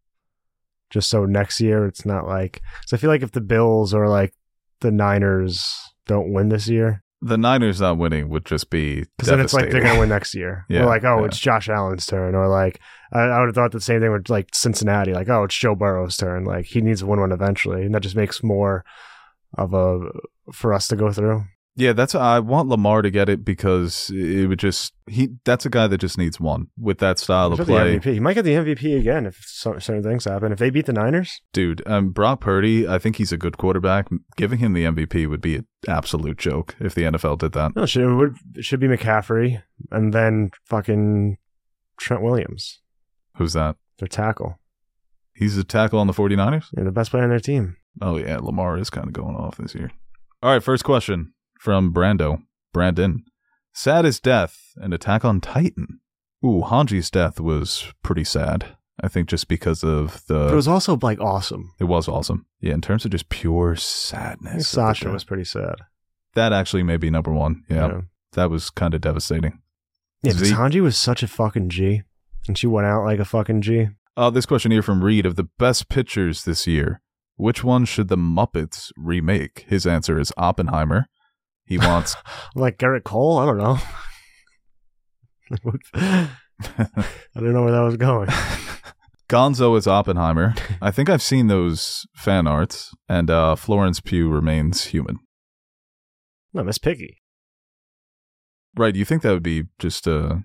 [SPEAKER 1] just so next year it's not like. So I feel like if the Bills or like the Niners don't win this year,
[SPEAKER 2] The Niners not winning would just be
[SPEAKER 1] because then it's like they're going to win next year.
[SPEAKER 2] Yeah,
[SPEAKER 1] or like, oh,
[SPEAKER 2] yeah.
[SPEAKER 1] it's Josh Allen's turn, or like I, I would have thought the same thing with like Cincinnati. Like, oh, it's Joe Burrow's turn. Like he needs to win one eventually, and that just makes more of a for us to go through.
[SPEAKER 2] Yeah, that's I want Lamar to get it because it would just he. That's a guy that just needs one with that style
[SPEAKER 1] He's
[SPEAKER 2] of play,
[SPEAKER 1] MVP. He might get the MVP again if some, certain things happen. If they beat the Niners,
[SPEAKER 2] dude. Um, Brock Purdy, I think he's a good quarterback. Giving him the MVP would be an absolute joke if the NFL did that.
[SPEAKER 1] no, it should, it would, it should be McCaffrey and then fucking Trent Williams,
[SPEAKER 2] Who's that?
[SPEAKER 1] their tackle.
[SPEAKER 2] He's a tackle on the 49ers?
[SPEAKER 1] They're the best player on their team.
[SPEAKER 2] Oh yeah, Lamar is kind of going off this year. All right, first question from Brando. Brandon. Saddest death and Attack on Titan. Ooh, Hanji's death was pretty sad. I think just because of the
[SPEAKER 1] But it was also like awesome.
[SPEAKER 2] it was awesome. Yeah, in terms of just pure sadness.
[SPEAKER 1] I think
[SPEAKER 2] of the
[SPEAKER 1] Sasha was pretty sad.
[SPEAKER 2] that actually may be number one. Yeah.
[SPEAKER 1] yeah.
[SPEAKER 2] That was kind of devastating.
[SPEAKER 1] Yeah, because Hanji was such a fucking G, and she went out like a fucking G.
[SPEAKER 2] Uh, this question here from Reed of the best pictures this year. Which one should the Muppets remake? His answer is Oppenheimer. He wants
[SPEAKER 1] like Garrett Cole. I don't know. I don't know where that was going.
[SPEAKER 2] Gonzo is Oppenheimer. I think I've seen those fan arts, and uh, Florence Pugh remains human.
[SPEAKER 1] No, Miss Piggy.
[SPEAKER 2] Right? You think that would be just uh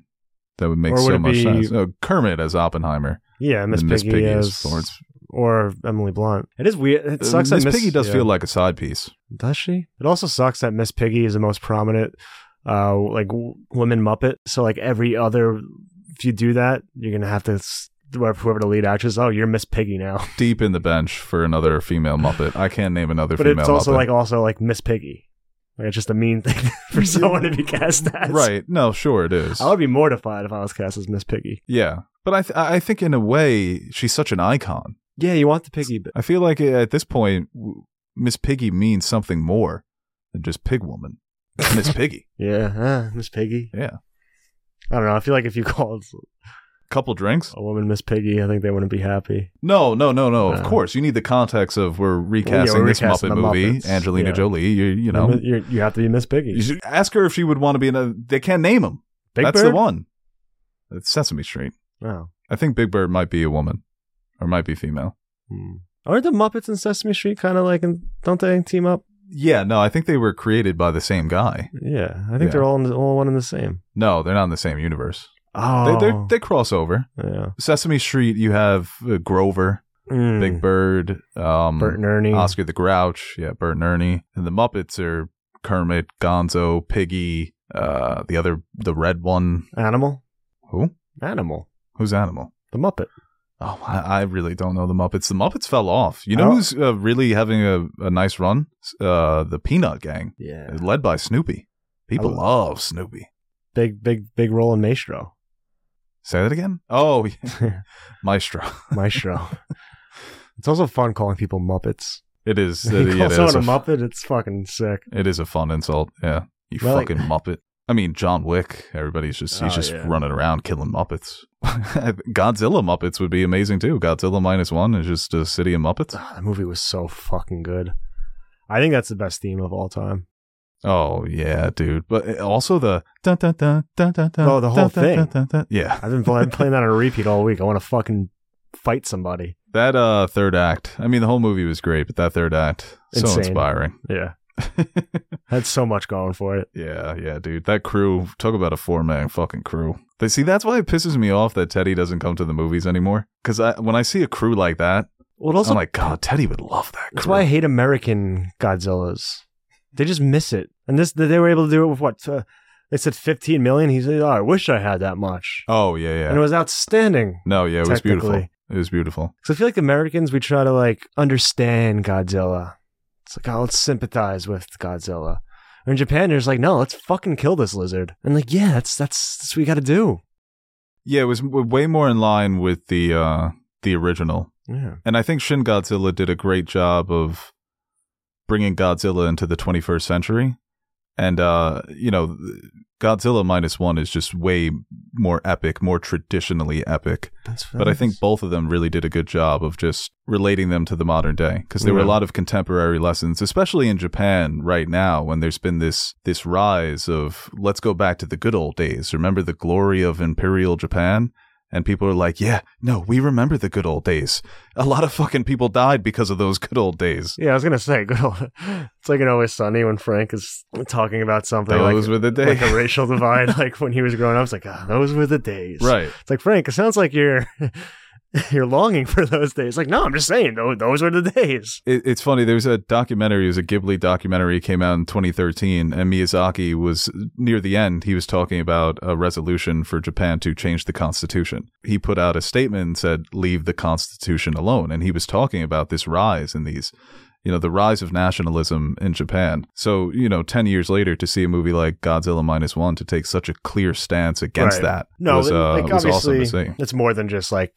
[SPEAKER 2] that would make
[SPEAKER 1] would
[SPEAKER 2] so much
[SPEAKER 1] be-
[SPEAKER 2] sense? No, Kermit as Oppenheimer.
[SPEAKER 1] Yeah, Miss
[SPEAKER 2] and
[SPEAKER 1] Piggy,
[SPEAKER 2] as Florence.
[SPEAKER 1] Or Emily Blunt. It is weird. It
[SPEAKER 2] Uh,
[SPEAKER 1] sucks that
[SPEAKER 2] Miss
[SPEAKER 1] Miss
[SPEAKER 2] Piggy does
[SPEAKER 1] yeah.
[SPEAKER 2] feel like a side piece.
[SPEAKER 1] Does she? It also sucks that Miss Piggy is the most prominent, uh, like w- woman Muppet. So like every other, if you do that, you're gonna have to s- whoever whoever the lead actress. Oh, you're Miss Piggy now.
[SPEAKER 2] Deep in the bench for another female Muppet. I can't name another
[SPEAKER 1] But
[SPEAKER 2] female
[SPEAKER 1] it's also
[SPEAKER 2] Muppet.
[SPEAKER 1] like also like Miss Piggy. Like it's just a mean thing for someone to be cast as.
[SPEAKER 2] right. No, sure it is.
[SPEAKER 1] I would be mortified if I was cast as Miss Piggy.
[SPEAKER 2] Yeah, but I th- I think in a way she's such an icon.
[SPEAKER 1] Yeah, you want the piggy, but
[SPEAKER 2] I feel like at this point Miss Piggy means something more than just pig woman. Miss Piggy.
[SPEAKER 1] yeah, uh, Miss Piggy.
[SPEAKER 2] Yeah.
[SPEAKER 1] I don't know. I feel like if you called A
[SPEAKER 2] Couple drinks?
[SPEAKER 1] a woman Miss Piggy, I think they wouldn't be happy.
[SPEAKER 2] No, no, no, no. Of
[SPEAKER 1] Uh,
[SPEAKER 2] course, you need the context of we're recasting
[SPEAKER 1] we're
[SPEAKER 2] this
[SPEAKER 1] recasting
[SPEAKER 2] Muppet movie.
[SPEAKER 1] Muppets.
[SPEAKER 2] Angelina
[SPEAKER 1] Yeah.
[SPEAKER 2] Jolie. You you know
[SPEAKER 1] you you have to be Miss Piggy.
[SPEAKER 2] you should ask her if she would want to be in a. They can't name him.
[SPEAKER 1] Big
[SPEAKER 2] That's
[SPEAKER 1] Bird.
[SPEAKER 2] the one. It's Sesame Street.
[SPEAKER 1] Oh.
[SPEAKER 2] I think Big Bird might be a woman, or might be female.
[SPEAKER 1] Hmm. Aren't the Muppets and Sesame Street kind of like, in, don't they team up?
[SPEAKER 2] Yeah, no, I think they were created by the same guy.
[SPEAKER 1] Yeah, I think
[SPEAKER 2] Yeah.
[SPEAKER 1] they're all in the, all one and the same.
[SPEAKER 2] No, they're not in the same universe.
[SPEAKER 1] Oh,
[SPEAKER 2] They they they cross over.
[SPEAKER 1] yeah.
[SPEAKER 2] Sesame Street, you have uh, Grover,
[SPEAKER 1] Mm.
[SPEAKER 2] Big Bird, um,
[SPEAKER 1] Bert and Ernie.
[SPEAKER 2] Oscar the Grouch, yeah, Bert and Ernie, and the Muppets are Kermit, Gonzo, Piggy, uh, the other, the red one.
[SPEAKER 1] Animal.
[SPEAKER 2] Who?
[SPEAKER 1] Animal.
[SPEAKER 2] Who's Animal?
[SPEAKER 1] The Muppet.
[SPEAKER 2] Oh, I, I really don't know the Muppets. The Muppets fell off. You know
[SPEAKER 1] Oh.
[SPEAKER 2] who's uh, really having a, a nice run? Uh, the Peanut Gang,
[SPEAKER 1] Yeah.
[SPEAKER 2] led by Snoopy. People
[SPEAKER 1] I
[SPEAKER 2] love Snoopy.
[SPEAKER 1] Big, big, big role in Maestro.
[SPEAKER 2] Say that again. Oh, yeah. Maestro.
[SPEAKER 1] Maestro. it's also fun calling people Muppets.
[SPEAKER 2] It is.
[SPEAKER 1] you
[SPEAKER 2] It,
[SPEAKER 1] call
[SPEAKER 2] yeah, it,
[SPEAKER 1] someone
[SPEAKER 2] is
[SPEAKER 1] a
[SPEAKER 2] a,
[SPEAKER 1] Muppet, it's fucking sick.
[SPEAKER 2] it is a fun insult. Yeah, you
[SPEAKER 1] Well, like-
[SPEAKER 2] fucking Muppet. I mean, John Wick. Everybody's just he's
[SPEAKER 1] Oh,
[SPEAKER 2] just
[SPEAKER 1] yeah.
[SPEAKER 2] running around killing Muppets. Godzilla Muppets would be amazing too. Godzilla minus one is just a city of Muppets.
[SPEAKER 1] Ah, that movie was so fucking good. I think that's the best theme of all time.
[SPEAKER 2] Oh yeah, dude. But also the dun, dun, dun, dun, dun,
[SPEAKER 1] Oh, the whole thing.
[SPEAKER 2] Yeah,
[SPEAKER 1] I've been play- playing that on a repeat all week. I want to fucking fight somebody.
[SPEAKER 2] that uh third act. I mean, the whole movie was great, but that third act so inspiring.
[SPEAKER 1] Yeah. Had so much going for it.
[SPEAKER 2] Yeah, yeah, dude. That crew, talk about a four man fucking crew. They see that's why it pisses me off that Teddy doesn't come to the movies anymore. Because I, when I see a crew like that,
[SPEAKER 1] Well, also
[SPEAKER 2] I'm like, God, Teddy would love that. Crew.
[SPEAKER 1] That's why I hate American Godzillas. They just miss it. And this, they were able to do it with what? Uh, they said 15 million. He said, "Oh, I wish I had that much."
[SPEAKER 2] Oh yeah, yeah.
[SPEAKER 1] And it was outstanding.
[SPEAKER 2] no, yeah, it was beautiful. It was beautiful.
[SPEAKER 1] Because I feel like Americans, we try to like understand Godzilla. It's like, oh, let's sympathize with Godzilla. Or in Japan, there's like, no, let's fucking kill this lizard. And like, yeah, that's that's, that's what we got to do.
[SPEAKER 2] Yeah, it was way more in line with the uh the original,
[SPEAKER 1] Yeah.
[SPEAKER 2] and I think Shin Godzilla did a great job of bringing Godzilla into the 21st century. And uh, you know, Godzilla minus one is just way more epic, more traditionally epic.
[SPEAKER 1] That's
[SPEAKER 2] But I think both of them really did a good job of just relating them to the modern day because there were a lot of contemporary lessons, especially in Japan right now when there's been this this rise of let's go back to the good old days. Remember the glory of imperial Japan? And people are like, yeah, no, we remember the good old days. A lot of fucking people died because of those good old days.
[SPEAKER 1] Yeah, I was gonna say, good old. It's like in Always Sunny when Frank is talking about something
[SPEAKER 2] Those
[SPEAKER 1] like,
[SPEAKER 2] were the days.
[SPEAKER 1] like a racial divide, like when he was growing up. It's like, ah, those were the days.
[SPEAKER 2] Right.
[SPEAKER 1] It's like Frank. It sounds like you're you're longing for those days. Like, no, I'm just saying, those, those were the days.
[SPEAKER 2] It, it's funny. There was a documentary. It was a Ghibli documentary. Came out in 2013, and Miyazaki was near the end. He was talking about a resolution for Japan to change the constitution. He put out a statement and said, "Leave the constitution alone." And he was talking about this rise in these, you know, the rise of nationalism in Japan. So, you know, 10 years later, to see a movie like Godzilla minus one to take such a clear stance against
[SPEAKER 1] Right.
[SPEAKER 2] that
[SPEAKER 1] No,
[SPEAKER 2] was, uh,
[SPEAKER 1] like
[SPEAKER 2] was awesome to see.
[SPEAKER 1] it's more than just like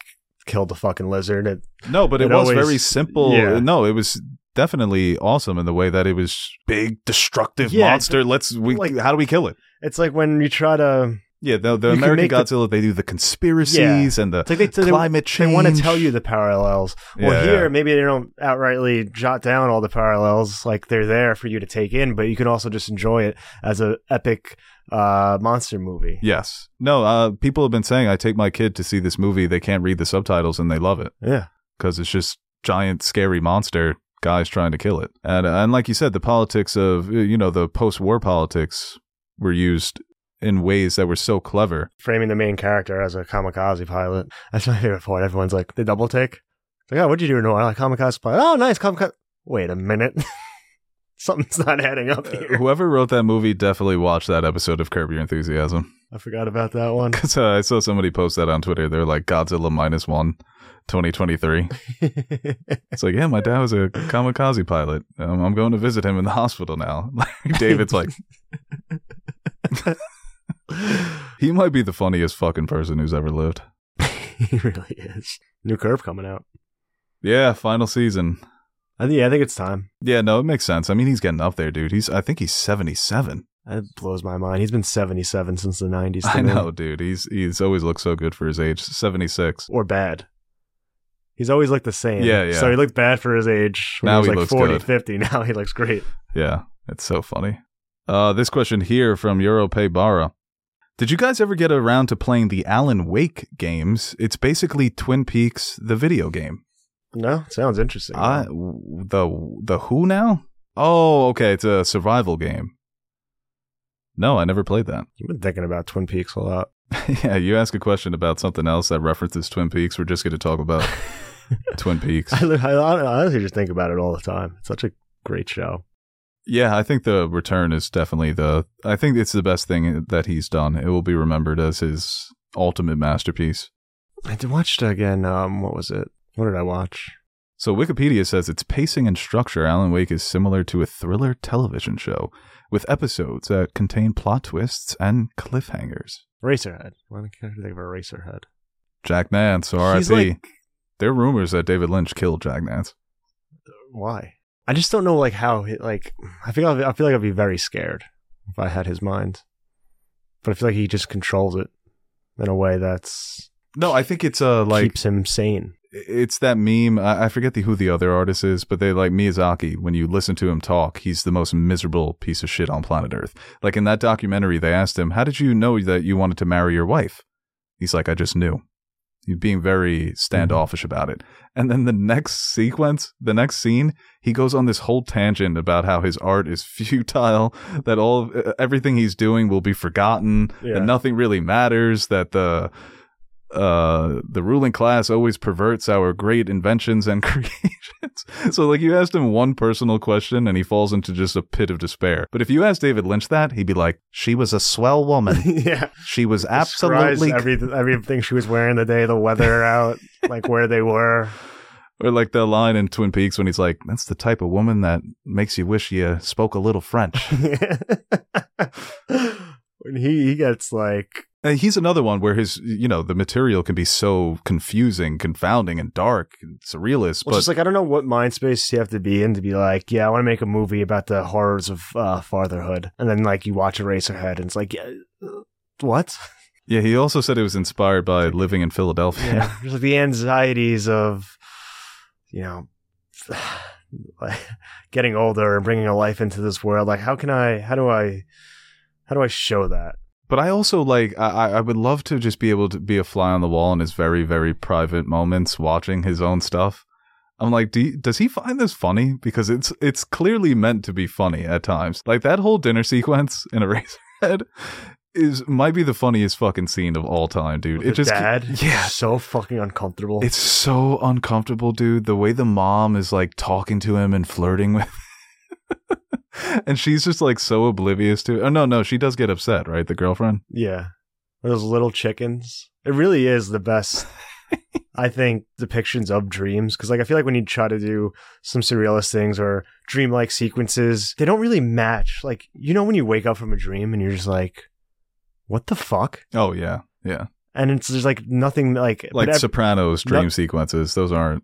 [SPEAKER 1] killed the fucking lizard. It,
[SPEAKER 2] No, but it,
[SPEAKER 1] It
[SPEAKER 2] was
[SPEAKER 1] always-
[SPEAKER 2] very simple.
[SPEAKER 1] yeah.
[SPEAKER 2] No, it was definitely awesome in the way that it was big, destructive
[SPEAKER 1] Yeah,
[SPEAKER 2] monster. Let's we
[SPEAKER 1] like-
[SPEAKER 2] how do we kill it?
[SPEAKER 1] it's like when you try to.
[SPEAKER 2] Yeah, the, the American
[SPEAKER 1] make the-
[SPEAKER 2] Godzilla, they do the conspiracies and the
[SPEAKER 1] like they, they,
[SPEAKER 2] climate change.
[SPEAKER 1] they want to tell you the parallels. Well,
[SPEAKER 2] Yeah,
[SPEAKER 1] here
[SPEAKER 2] yeah.
[SPEAKER 1] maybe they don't outrightly jot down all the parallels. Like they're there for you to take in, but you can also just enjoy it as a epic uh, monster movie.
[SPEAKER 2] Yes. No, uh, people have been saying I take my kid to see this movie, they can't read the subtitles and they love it
[SPEAKER 1] Yeah.
[SPEAKER 2] because it's just giant scary monster guys trying to kill it. And and like you said, the politics of you know the post-war politics were used in ways that were so clever.
[SPEAKER 1] framing the main character as a kamikaze pilot. That's my favorite part. Everyone's like, the double take. It's like, oh, what'd you do? in I like kamikaze pilot. Oh, nice kamikaze. Wait a minute. Something's not adding up here.
[SPEAKER 2] Whoever wrote that movie definitely watched that episode of Curb Your Enthusiasm.
[SPEAKER 1] I forgot about that one.
[SPEAKER 2] Because uh, I saw somebody post that on Twitter. They're like Godzilla minus one, 2023. It's like, yeah, my dad was a kamikaze pilot. Um, I'm going to visit him in the hospital now. David's like, he might be the funniest fucking person who's ever lived.
[SPEAKER 1] he really is. New Curb coming out.
[SPEAKER 2] Yeah, final season.
[SPEAKER 1] I think, yeah, I think it's time.
[SPEAKER 2] Yeah, no, it makes sense. I mean, he's getting up there, dude. He's, I think he's 77.
[SPEAKER 1] That blows my mind. He's been 77 since the 90s. to
[SPEAKER 2] I know, dude. He's he's always looked so good for his age. 76.
[SPEAKER 1] Or bad. He's always looked the same.
[SPEAKER 2] Yeah, yeah.
[SPEAKER 1] So he looked bad for his age. When
[SPEAKER 2] Now
[SPEAKER 1] he
[SPEAKER 2] he
[SPEAKER 1] was
[SPEAKER 2] looks
[SPEAKER 1] like 40,
[SPEAKER 2] good.
[SPEAKER 1] 50. Now he looks great.
[SPEAKER 2] Yeah, it's so funny. Uh, this question here from Europay Barra. Did you guys ever get around to playing the Alan Wake games? It's basically Twin Peaks, the video game.
[SPEAKER 1] No, sounds interesting.
[SPEAKER 2] I, the the who now? Oh, okay, it's a survival game. No, I never played that.
[SPEAKER 1] You've been thinking about Twin Peaks a lot.
[SPEAKER 2] yeah, you ask a question about something else that references Twin Peaks. We're just going to talk about Twin Peaks.
[SPEAKER 1] I, I I honestly just think about it all the time. It's such a great show.
[SPEAKER 2] Yeah, I think the return is definitely the. I think it's the best thing that he's done. It will be remembered as his ultimate masterpiece.
[SPEAKER 1] I watched again. Um, what was it? What did I watch?
[SPEAKER 2] So Wikipedia says its pacing and structure, Alan Wake is similar to a thriller television show with episodes that contain plot twists and cliffhangers.
[SPEAKER 1] Eraserhead. Why can't I think of a Eraserhead?
[SPEAKER 2] Jack Nance, R.I.P.
[SPEAKER 1] like,
[SPEAKER 2] there are rumors that David Lynch killed Jack Nance.
[SPEAKER 1] why? I just don't know, like how. He, like, I feel. I feel like I'd be very scared if I had his mind. But I feel like he just controls it in a way that's
[SPEAKER 2] No, I think it's uh like
[SPEAKER 1] keeps him sane.
[SPEAKER 2] it's that meme. I, I forget the who the other artist is, but they like Miyazaki. When you listen to him talk, he's the most miserable piece of shit on planet Earth. Like in that documentary, they asked him, "How did you know that you wanted to marry your wife?" He's like, "I just knew." He's being very standoffish about it. And then the next sequence, the next scene, he goes on this whole tangent about how his art is futile, that all of, everything he's doing will be forgotten,
[SPEAKER 1] Yeah.
[SPEAKER 2] that nothing really matters, that the uh the ruling class always perverts our great inventions and creations. so like you asked him one personal question and he falls into just a pit of despair. But if you asked David Lynch that, he'd be like, "She was a swell woman.
[SPEAKER 1] yeah,
[SPEAKER 2] She was absolutely
[SPEAKER 1] every, everything she was wearing the day the weather out, like where they were.
[SPEAKER 2] Or like the line in Twin Peaks when he's like, "That's the type of woman that makes you wish you spoke a little French."
[SPEAKER 1] when he he gets like
[SPEAKER 2] he's another one where his, you know, the material can be so confusing, confounding, and dark, and surrealist.
[SPEAKER 1] Well,
[SPEAKER 2] but
[SPEAKER 1] just like I don't know what mind space you have to be in to be like, yeah, I want to make a movie about the horrors of uh, fatherhood, and then like you watch a Eraserhead, and it's like, yeah, uh, what?
[SPEAKER 2] yeah, he also said it was inspired by living in Philadelphia.
[SPEAKER 1] Yeah, just like the anxieties of, you know, getting older and bringing a life into this world. Like, how can I? How do I? How do I show that?
[SPEAKER 2] But I also like I, I would love to just be able to be a fly on the wall in his very very private moments watching his own stuff. I'm like, do you, does he find this funny? Because it's it's clearly meant to be funny at times. Like that whole dinner sequence in a Eraserhead is might be the funniest fucking scene of all time, dude.
[SPEAKER 1] With
[SPEAKER 2] it
[SPEAKER 1] the
[SPEAKER 2] just
[SPEAKER 1] dad,
[SPEAKER 2] yeah,
[SPEAKER 1] so fucking uncomfortable.
[SPEAKER 2] it's so uncomfortable, dude. The way the mom is like talking to him and flirting with and she's just like so oblivious to Oh no, no, she does get upset, right? The girlfriend?
[SPEAKER 1] yeah, or those little chickens. It really is the best. I think depictions of dreams because like I feel like when you try to do some surrealist things or dreamlike sequences, they don't really match. Like you know when you wake up from a dream and you're just like, what the fuck?
[SPEAKER 2] Oh yeah. Yeah.
[SPEAKER 1] And it's there's like nothing like
[SPEAKER 2] Like
[SPEAKER 1] ev-
[SPEAKER 2] Sopranos dream
[SPEAKER 1] No-
[SPEAKER 2] sequences. Those aren't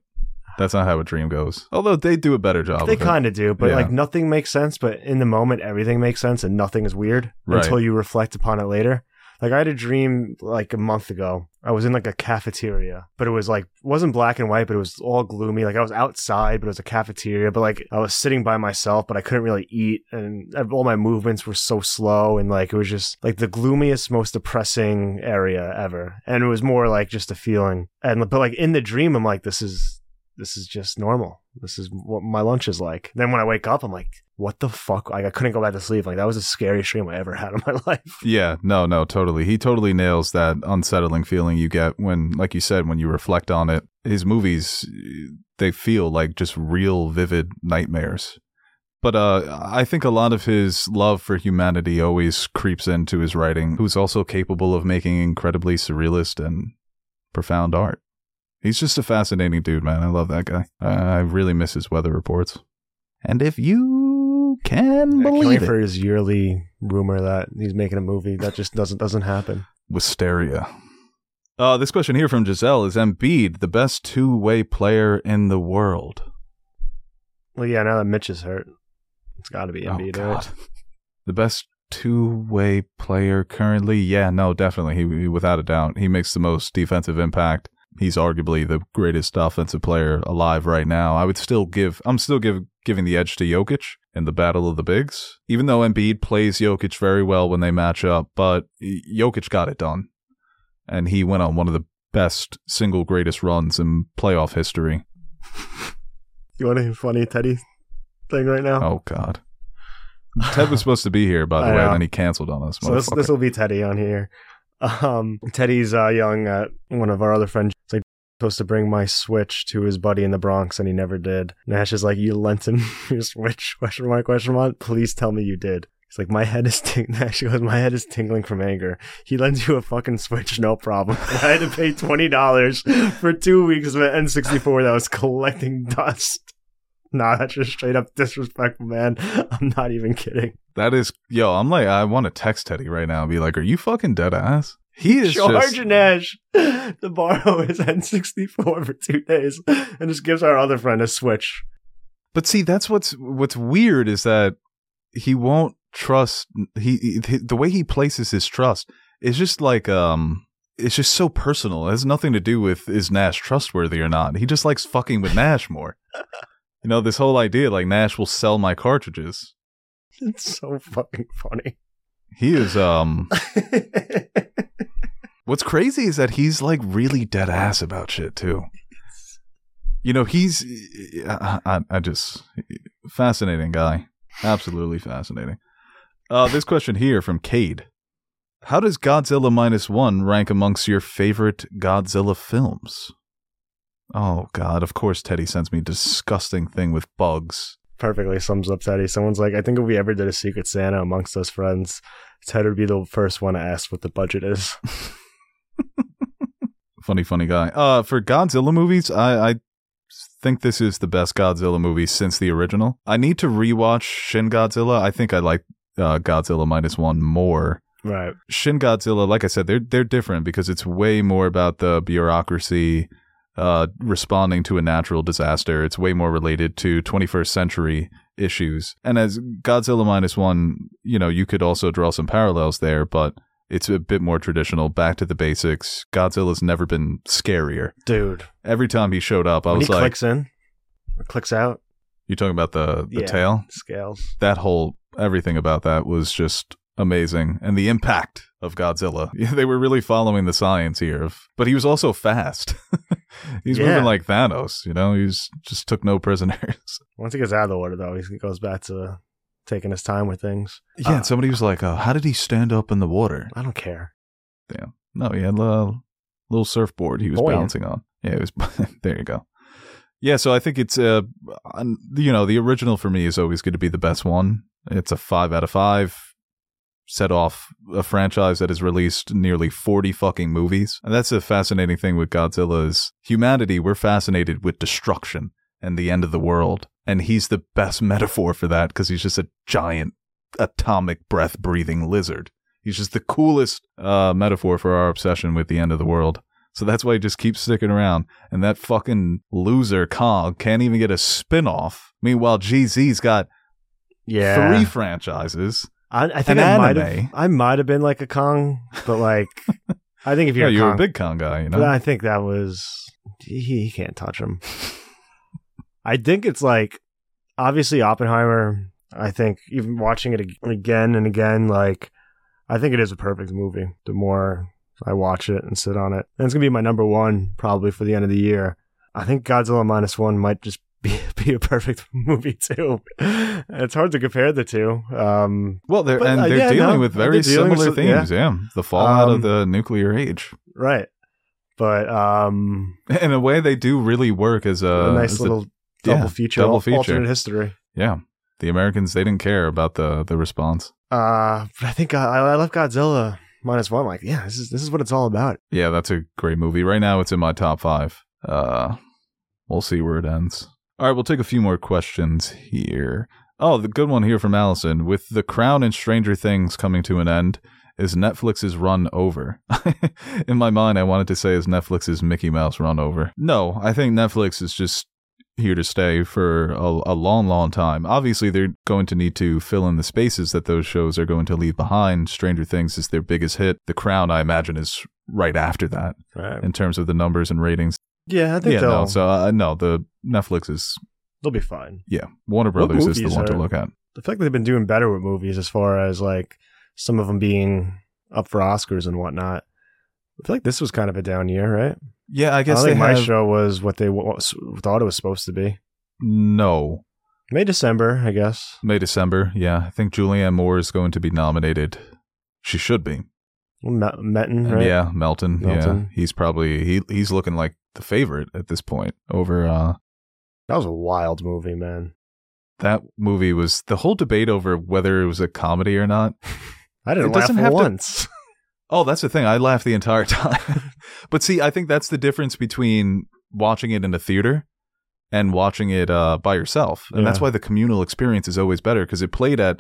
[SPEAKER 2] that's not how a dream goes. Although they do a better job.
[SPEAKER 1] They kind of do, but
[SPEAKER 2] Yeah.
[SPEAKER 1] like nothing makes sense. But in the moment, everything makes sense, and nothing is weird
[SPEAKER 2] Right.
[SPEAKER 1] until you reflect upon it later. Like I had a dream like a month ago. I was in like a cafeteria, but it was like wasn't black and white, but it was all gloomy. Like I was outside, but it was a cafeteria. But like I was sitting by myself, but I couldn't really eat, and all my movements were so slow, and like it was just like the gloomiest, most depressing area ever. And it was more like just a feeling. And but like in the dream, I'm like, this is this is just normal. This is what my lunch is like. Then when I wake up, I'm like, what the fuck? Like I couldn't go back to sleep. Like that was the scariest dream I ever had in my life.
[SPEAKER 2] Yeah, no, no, totally. He totally nails that unsettling feeling you get when, like you said, when you reflect on it. His movies, they feel like just real vivid nightmares. But uh, I think a lot of his love for humanity always creeps into his writing, who's also capable of making incredibly surrealist and profound art. He's just a fascinating dude, man. I love that guy. I really miss his weather reports. And if you can
[SPEAKER 1] I can't wait
[SPEAKER 2] believe it,
[SPEAKER 1] for his yearly rumor that he's making a movie that just doesn't doesn't happen.
[SPEAKER 2] Wisteria. Uh, this question here from Giselle is Embiid the best two way player in the world?
[SPEAKER 1] Well, yeah, now that Mitch is hurt, it's got to be Embiid,
[SPEAKER 2] oh,
[SPEAKER 1] right?
[SPEAKER 2] The best two way player currently? Yeah, no, definitely. He, he, without a doubt, he makes the most defensive impact. He's arguably the greatest offensive player alive right now. I would still give, I'm still give, giving the edge to Jokic in the battle of the bigs, even though Embiid plays Jokic very well when they match up, but Jokic got it done. And he went on one of the best single greatest runs in playoff history.
[SPEAKER 1] You want a funny Teddy thing right now?
[SPEAKER 2] Oh, God. Ted was supposed to be here, by the way,
[SPEAKER 1] know.
[SPEAKER 2] and then he canceled on us.
[SPEAKER 1] So this this will be Teddy on here. Um, Teddy's uh, young. Uh, one of our other friends supposed to bring my Switch to his buddy in the Bronx, and he never did. Nash is like, "You lent him your Switch?" Question mark? Question mark? Please tell me you did. He's like, "My head is ting." Nash goes, "My head is tingling from anger." He lends you a fucking Switch, no problem. I had to pay twenty dollars for two weeks of an N64 that was collecting dust. Nah, that's just straight up disrespectful, man. I'm not even kidding.
[SPEAKER 2] That is, yo, I'm like, I want to text Teddy right now and be like, are you fucking dead ass? He is
[SPEAKER 1] Charge
[SPEAKER 2] just,
[SPEAKER 1] Nash to borrow his N64 for two days and just gives our other friend a Switch.
[SPEAKER 2] but see, that's what's, what's weird is that he won't trust, he, he, the way he places his trust is just like, um, it's just so personal. It has nothing to do with is Nash trustworthy or not. He just likes fucking with Nash more. You know, this whole idea like Nash will sell my cartridges.
[SPEAKER 1] It's so fucking funny.
[SPEAKER 2] He is, um, What's crazy is that he's like really dead ass about shit too. You know, he's I, I, I just fascinating guy, absolutely fascinating. Uh, this question here from Cade: How does Godzilla minus one rank amongst your favorite Godzilla films? Oh God! Of course, Teddy sends me disgusting thing with bugs.
[SPEAKER 1] Perfectly sums up Teddy. Someone's like, I think if we ever did a Secret Santa amongst us friends, Ted would be the first one to ask what the budget is.
[SPEAKER 2] Funny, funny guy. Uh, for Godzilla movies, I, I think this is the best Godzilla movie since the original. I need to rewatch Shin Godzilla. I think I like uh, Godzilla minus one more.
[SPEAKER 1] Right.
[SPEAKER 2] Shin Godzilla, like I said, they're they're different because it's way more about the bureaucracy uh, responding to a natural disaster. It's way more related to 21st century issues. And as Godzilla minus one, you know, you could also draw some parallels there, but it's a bit more traditional, back to the basics. Godzilla's never been scarier.
[SPEAKER 1] Dude.
[SPEAKER 2] Every time he showed up, I
[SPEAKER 1] when
[SPEAKER 2] was
[SPEAKER 1] he
[SPEAKER 2] like,
[SPEAKER 1] clicks in, or clicks out,
[SPEAKER 2] "You talking about the the
[SPEAKER 1] Yeah.
[SPEAKER 2] tail?"
[SPEAKER 1] scales.
[SPEAKER 2] That whole everything about that was just amazing, and the impact of Godzilla. They were really following the science here. Of, but he was also fast. He's
[SPEAKER 1] Yeah.
[SPEAKER 2] moving like Thanos. You know, he's just took no prisoners.
[SPEAKER 1] Once he gets out of the water, though, he goes back to taking his time with things.
[SPEAKER 2] yeah.
[SPEAKER 1] Uh,
[SPEAKER 2] and somebody was like, oh, "How did he stand up in the water?"
[SPEAKER 1] I don't care.
[SPEAKER 2] No, he had a little surfboard he was
[SPEAKER 1] Buoyant.
[SPEAKER 2] bouncing on. Yeah, it was. there you go. Yeah, so I think it's uh, you know, the original for me is always going to be the best one. It's a five out of five. Set off a franchise that has released nearly forty fucking movies, and that's the fascinating thing with Godzilla is humanity. We're fascinated with destruction and the end of the world, and he's the best metaphor for that because he's just a giant atomic breath breathing lizard. He's just the coolest uh, metaphor for our obsession with the end of the world. So that's why he just keeps sticking around. And that fucking loser Kong can't even get a spin off. Meanwhile, GZ's got
[SPEAKER 1] Yeah,
[SPEAKER 2] three franchises.
[SPEAKER 1] I, I think I might have. I might have been like a Kong, but like, I think if you're,
[SPEAKER 2] you're
[SPEAKER 1] a Kong,
[SPEAKER 2] a big Kong guy, you
[SPEAKER 1] but
[SPEAKER 2] know?
[SPEAKER 1] I think that was he, he can't touch him. I think it's like obviously Oppenheimer. I think even watching it again and again, like I think it is a perfect movie. The more I watch it and sit on it, and it's gonna be my number one probably for the end of the year. I think Godzilla minus one might just be be a perfect movie too. It's hard to compare the two. Um,
[SPEAKER 2] Well, they're
[SPEAKER 1] But,
[SPEAKER 2] and
[SPEAKER 1] uh,
[SPEAKER 2] they're
[SPEAKER 1] yeah,
[SPEAKER 2] dealing
[SPEAKER 1] no,
[SPEAKER 2] with very
[SPEAKER 1] dealing with
[SPEAKER 2] similar
[SPEAKER 1] yeah.
[SPEAKER 2] themes. Yeah. the fallout
[SPEAKER 1] Um,
[SPEAKER 2] of the nuclear age.
[SPEAKER 1] right, but um,
[SPEAKER 2] In a way, they do really work as a,
[SPEAKER 1] a nice
[SPEAKER 2] as a-
[SPEAKER 1] little double
[SPEAKER 2] yeah,
[SPEAKER 1] feature,
[SPEAKER 2] double feature.
[SPEAKER 1] alternate history.
[SPEAKER 2] yeah. The Americans they didn't care about the the response.
[SPEAKER 1] Uh, but I think I, I love Godzilla minus one. Like, yeah, this is this is what it's all about.
[SPEAKER 2] Yeah, that's a great movie. Right now, it's in my top five. Uh, we'll see where it ends. All right, we'll take a few more questions here. Oh, the good one here from Allison. With The Crown and Stranger Things coming to an end, is Netflix's run over? in my mind, I wanted to say is Netflix's Mickey Mouse run over. No, I think Netflix is just here to stay for a, a long, long time. Obviously, they're going to need to fill in the spaces that those shows are going to leave behind. Stranger Things is their biggest hit. The Crown, I imagine, is right after that
[SPEAKER 1] Right.
[SPEAKER 2] in terms of the numbers and ratings.
[SPEAKER 1] Yeah, I think
[SPEAKER 2] Yeah,
[SPEAKER 1] they'll
[SPEAKER 2] no. So uh, no, the Netflix is
[SPEAKER 1] they'll be fine.
[SPEAKER 2] yeah. Warner Brothers is the one to look at.
[SPEAKER 1] I feel like they've been doing better with movies as far as like some of them being up for Oscars and whatnot. I feel like this was kind of a down year, right?
[SPEAKER 2] Yeah, I
[SPEAKER 1] I
[SPEAKER 2] guess they
[SPEAKER 1] think my
[SPEAKER 2] have
[SPEAKER 1] show was what they w- thought it was supposed to be.
[SPEAKER 2] no
[SPEAKER 1] May December, I guess.
[SPEAKER 2] May December. Yeah, I think Julianne Moore is going to be nominated. She should be. Melton,
[SPEAKER 1] right?
[SPEAKER 2] Yeah, Melton. Yeah, he's probably he he's looking like the favorite at this point over uh
[SPEAKER 1] That was a wild movie, man.
[SPEAKER 2] that movie was the whole debate over whether it was a comedy or not.
[SPEAKER 1] I didn't
[SPEAKER 2] It
[SPEAKER 1] laugh
[SPEAKER 2] doesn't have to-
[SPEAKER 1] once.
[SPEAKER 2] Oh, that's the thing. I laughed the entire time. but see, I think that's the difference between watching it in a theater and watching it uh, by yourself. And that's why the communal experience is always better because it played at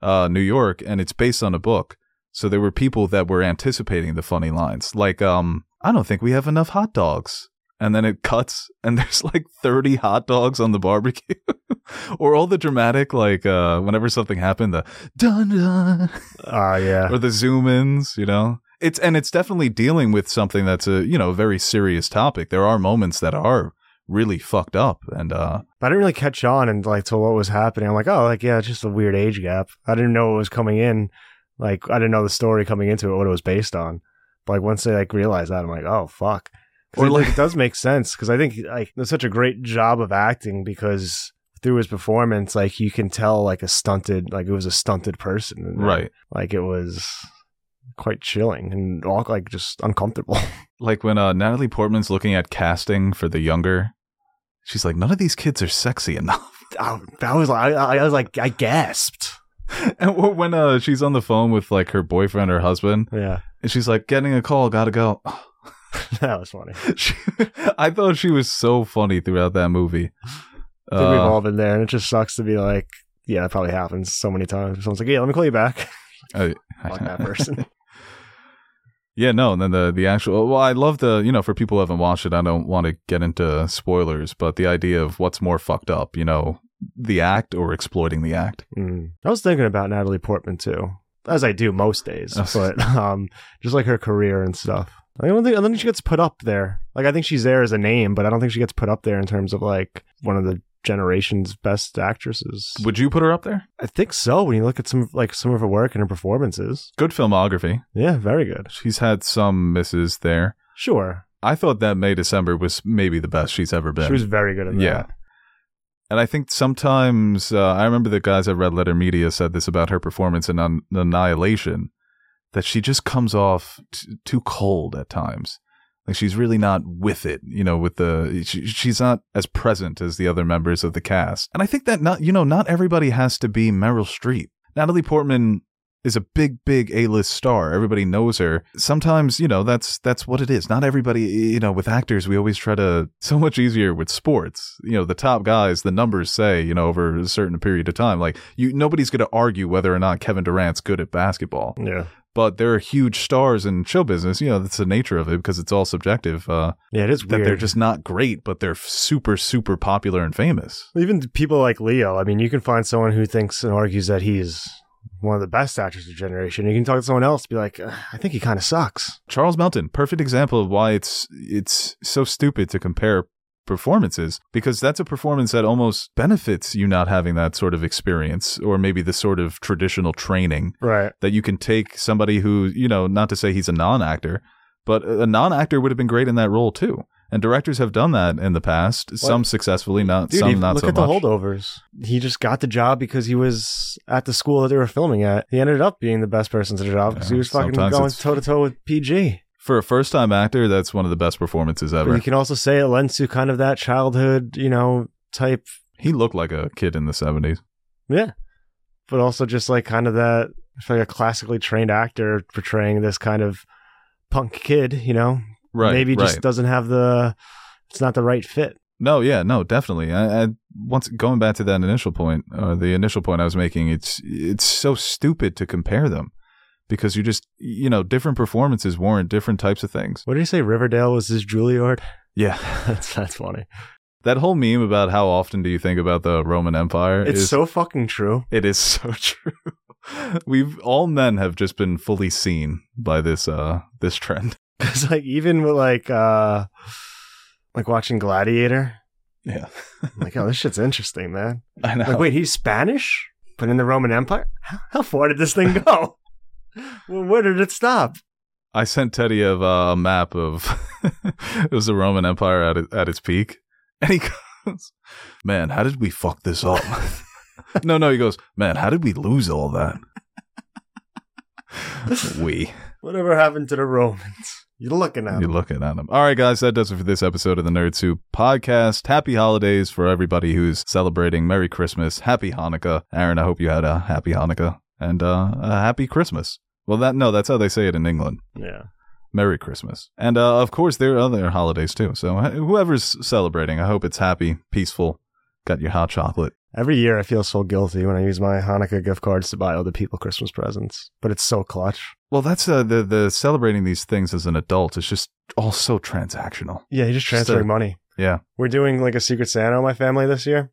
[SPEAKER 2] uh, New York and it's based on a book. So there were people that were anticipating the funny lines. Like, um, I don't think we have enough hot dogs. And then it cuts and there's like 30 hot dogs on the barbecue. or all the dramatic, like, uh, whenever something happened, the dun dun
[SPEAKER 1] Ah, yeah.
[SPEAKER 2] or the zoom ins, you know? It's and it's definitely dealing with something that's a, you know, very serious topic. There are moments that are really fucked up and uh
[SPEAKER 1] I didn't really catch on and like to what was happening. I'm like, oh, like yeah, it's just a weird age gap. I didn't know what was coming in. Like I didn't know the story coming into it, what it was based on. But like once they like realized that, I'm like, oh fuck.
[SPEAKER 2] Or,
[SPEAKER 1] it, like it does make sense because I think like there's such a great job of acting because through his performance, like you can tell like a stunted, like it was a stunted person, And,
[SPEAKER 2] right.
[SPEAKER 1] Like it was quite chilling and all like just uncomfortable.
[SPEAKER 2] Like when uh Natalie Portman's looking at casting for the younger, she's like, none of these kids are sexy enough.
[SPEAKER 1] I, I was like, I, I was like, I gasped.
[SPEAKER 2] and when uh she's on the phone with like her boyfriend or husband,
[SPEAKER 1] Yeah,
[SPEAKER 2] and she's like, getting a call, gotta go.
[SPEAKER 1] that was funny.
[SPEAKER 2] She, I thought she was so funny throughout that movie.
[SPEAKER 1] I think we've
[SPEAKER 2] Uh,
[SPEAKER 1] all been there, and it just sucks to be like, yeah, that probably happens so many times. Someone's like, yeah, let me call you back.
[SPEAKER 2] I-
[SPEAKER 1] Fuck that person.
[SPEAKER 2] Yeah, no, and then the the actual well, I love the you know for people who haven't watched it, I don't want to get into spoilers, but the idea of what's more fucked up, you know, the act or exploiting the act.
[SPEAKER 1] Mm. I was thinking about Natalie Portman too, as I do most days, but um, just like her career and stuff. I don't think I don't think she gets put up there. Like I think she's there as a name, but I don't think she gets put up there in terms of like one of the generation's best actresses.
[SPEAKER 2] Would you put her up there?
[SPEAKER 1] I think so. When you look at some like some of her work and her performances,
[SPEAKER 2] Good filmography.
[SPEAKER 1] yeah, very good.
[SPEAKER 2] She's had some misses there.
[SPEAKER 1] Sure,
[SPEAKER 2] I thought that May December was maybe the best she's ever been.
[SPEAKER 1] she was very good in that.
[SPEAKER 2] Yeah. And I think sometimes uh, I remember the guys at Red Letter Media said this about her performance in An- Annihilation that she just comes off t- too cold at times. Like she's really not with it, you know, with the she, she's not as present as the other members of the cast. And I think that not you know, not everybody has to be Meryl Streep. Natalie Portman is a big big A-list star. Everybody knows her. Sometimes, you know, that's that's what it is. Not everybody, you know, with actors we always try to so much easier with sports. You know, the top guys, the numbers say, you know, over a certain period of time, like you nobody's going to argue whether or not Kevin Durant's good at basketball
[SPEAKER 1] yeah,
[SPEAKER 2] but there are huge stars in show business. You know, that's the nature of it because it's all subjective. Uh,
[SPEAKER 1] yeah. It is
[SPEAKER 2] that
[SPEAKER 1] weird.
[SPEAKER 2] they're just not great, but they're super, super popular and famous.
[SPEAKER 1] even people like Leo. I mean, you can find someone who thinks and argues that he's one of the best actors of the generation. You can talk to someone else, be like, "Uh, I think he kind of sucks.
[SPEAKER 2] Charles Melton, perfect example of why it's it's so stupid to compare performances because that's a performance that almost benefits you not having that sort of experience or maybe the sort of traditional training
[SPEAKER 1] Right.
[SPEAKER 2] that you can take somebody who, you know, not to say he's a non-actor, but a non-actor would have been great in that role too. And directors have done that in the past, some successfully, not
[SPEAKER 1] Dude,
[SPEAKER 2] some not
[SPEAKER 1] look
[SPEAKER 2] so
[SPEAKER 1] at the holdovers. He just got the job because he was at the school that they were filming at. He ended up being the best person to the job because
[SPEAKER 2] Yeah,
[SPEAKER 1] he was fucking going toe to toe with PG.
[SPEAKER 2] For a first-time actor, that's one of the best performances
[SPEAKER 1] But
[SPEAKER 2] ever.
[SPEAKER 1] you can also say it lends to kind of that childhood, you know, type.
[SPEAKER 2] He looked like a kid in the 70s.
[SPEAKER 1] Yeah. But also just like kind of that, like a classically trained actor portraying this kind of punk kid, you know?
[SPEAKER 2] Right.
[SPEAKER 1] Maybe
[SPEAKER 2] right.
[SPEAKER 1] just doesn't have the, it's not the right fit.
[SPEAKER 2] No, yeah, no, definitely. I, I once going back to that initial point, uh, the initial point I was making, it's it's so stupid to compare them because you just you know different performances warrant different types of things.
[SPEAKER 1] What did you say? Riverdale was his Juilliard?
[SPEAKER 2] Yeah,
[SPEAKER 1] that's, that's funny.
[SPEAKER 2] that whole meme about how often do you think about the Roman Empire?
[SPEAKER 1] It's
[SPEAKER 2] is,
[SPEAKER 1] so fucking true.
[SPEAKER 2] it is so true. We've all men have just been fully seen by this uh this trend.
[SPEAKER 1] Cause like even with like uh like watching Gladiator,
[SPEAKER 2] Yeah,
[SPEAKER 1] like, oh, this shit's interesting, man.
[SPEAKER 2] I know.
[SPEAKER 1] Like, wait, he's Spanish, but in the Roman Empire? How, how far did this thing go? well, where did it stop?
[SPEAKER 2] I sent Teddy a, uh, a map of it was the Roman Empire at it, at its peak, and he goes, "Man, how did we fuck this up?" no, no, he goes, "Man, how did we lose all that?" we.
[SPEAKER 1] Whatever happened to the Romans? You're looking at him.
[SPEAKER 2] You're
[SPEAKER 1] them.
[SPEAKER 2] looking at them. All right, guys, that does it for this episode of the Nerd Soup podcast. Happy holidays for everybody who's celebrating. Merry Christmas. Happy Hanukkah. Aaron, I hope you had a happy Hanukkah and uh, a happy Christmas. Well, that no, that's how they say it in England.
[SPEAKER 1] Yeah.
[SPEAKER 2] Merry Christmas. And uh, of course, there are other holidays too. So uh, whoever's celebrating, I hope it's happy, peaceful, got your hot chocolate.
[SPEAKER 1] Every year I feel so guilty when I use my Hanukkah gift cards to buy other people Christmas presents, but it's so clutch.
[SPEAKER 2] Well, that's uh, the the celebrating these things as an adult is just all so transactional.
[SPEAKER 1] Yeah, you're just
[SPEAKER 2] Just
[SPEAKER 1] transferring
[SPEAKER 2] a-
[SPEAKER 1] money.
[SPEAKER 2] Yeah,
[SPEAKER 1] We're doing like a Secret Santa in my family this year,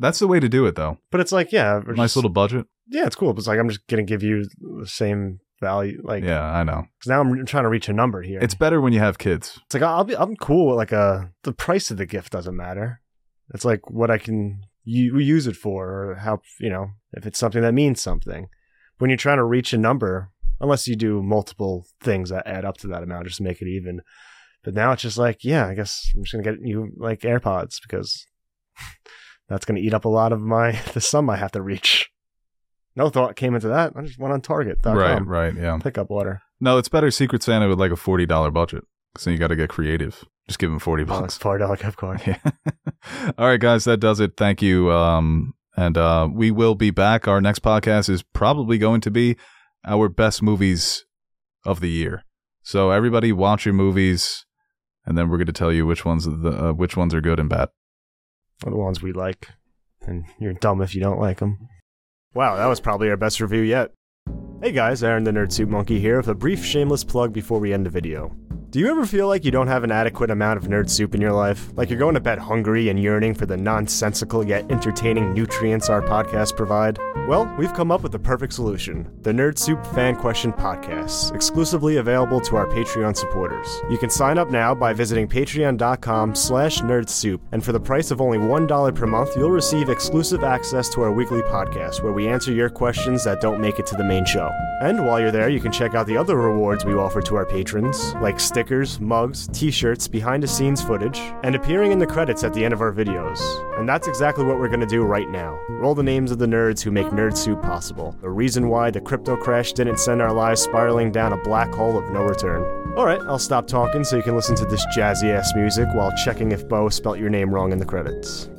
[SPEAKER 2] that's the way to do it, though.
[SPEAKER 1] but it's like, yeah,
[SPEAKER 2] Nice
[SPEAKER 1] just-
[SPEAKER 2] little budget.
[SPEAKER 1] yeah, it's cool. But it's like I'm just gonna give you the same value, like,
[SPEAKER 2] Yeah, I know.
[SPEAKER 1] because now I'm trying to reach a number here.
[SPEAKER 2] It's better when you have kids.
[SPEAKER 1] It's like I'll be I'm cool with like a the price of the gift doesn't matter. It's like what I can u- use it for or how you know if it's something that means something. When you're trying to reach a number, unless you do multiple things that add up to that amount just to make it even. But now it's just like, yeah, I guess I'm just gonna get you like AirPods because that's gonna eat up a lot of my the sum I have to reach. No thought came into that. I just went on Target.com.
[SPEAKER 2] Right, right, yeah.
[SPEAKER 1] Pickup order.
[SPEAKER 2] No, it's better Secret Santa with like a forty dollar budget. So you got to get creative. Just give them forty bucks.
[SPEAKER 1] Oh, Four dollar gift card.
[SPEAKER 2] Yeah. All right, guys, that does it. Thank you. Um, and uh, we will be back. Our next podcast is probably going to be our best movies of the year. So everybody, watch your movies, and then we're going to tell you which ones the uh, which ones are good and bad.
[SPEAKER 1] are the ones we like, and you're dumb if you don't like them. Wow, that was probably our best review yet. Hey guys, Aaron the Nerd Soup Monkey here with a brief shameless plug before we end the video. Do you ever feel like you don't have an adequate amount of nerd soup in your life? Like you're going to bed hungry and yearning for the nonsensical yet entertaining nutrients our podcast provide? Well, we've come up with the perfect solution the Nerd Soup Fan Question Podcast, exclusively available to our Patreon supporters. You can sign up now by visiting patreon.com slash nerdsoup, and for the price of only $1 per month, you'll receive exclusive access to our weekly podcast where we answer your questions that don't make it to the main show. And while you're there, you can check out the other rewards we offer to our patrons, like stickers, mugs, t shirts, behind the scenes footage, and appearing in the credits at the end of our videos. And that's exactly what we're to do right now. Roll the names of the nerds who make Nerd Soup possible. The reason why the crypto crash didn't send our lives spiraling down a black hole of no return. Alright, I'll stop talking so you can listen to this jazzy ass music while checking if Beau spelt your name wrong in the credits.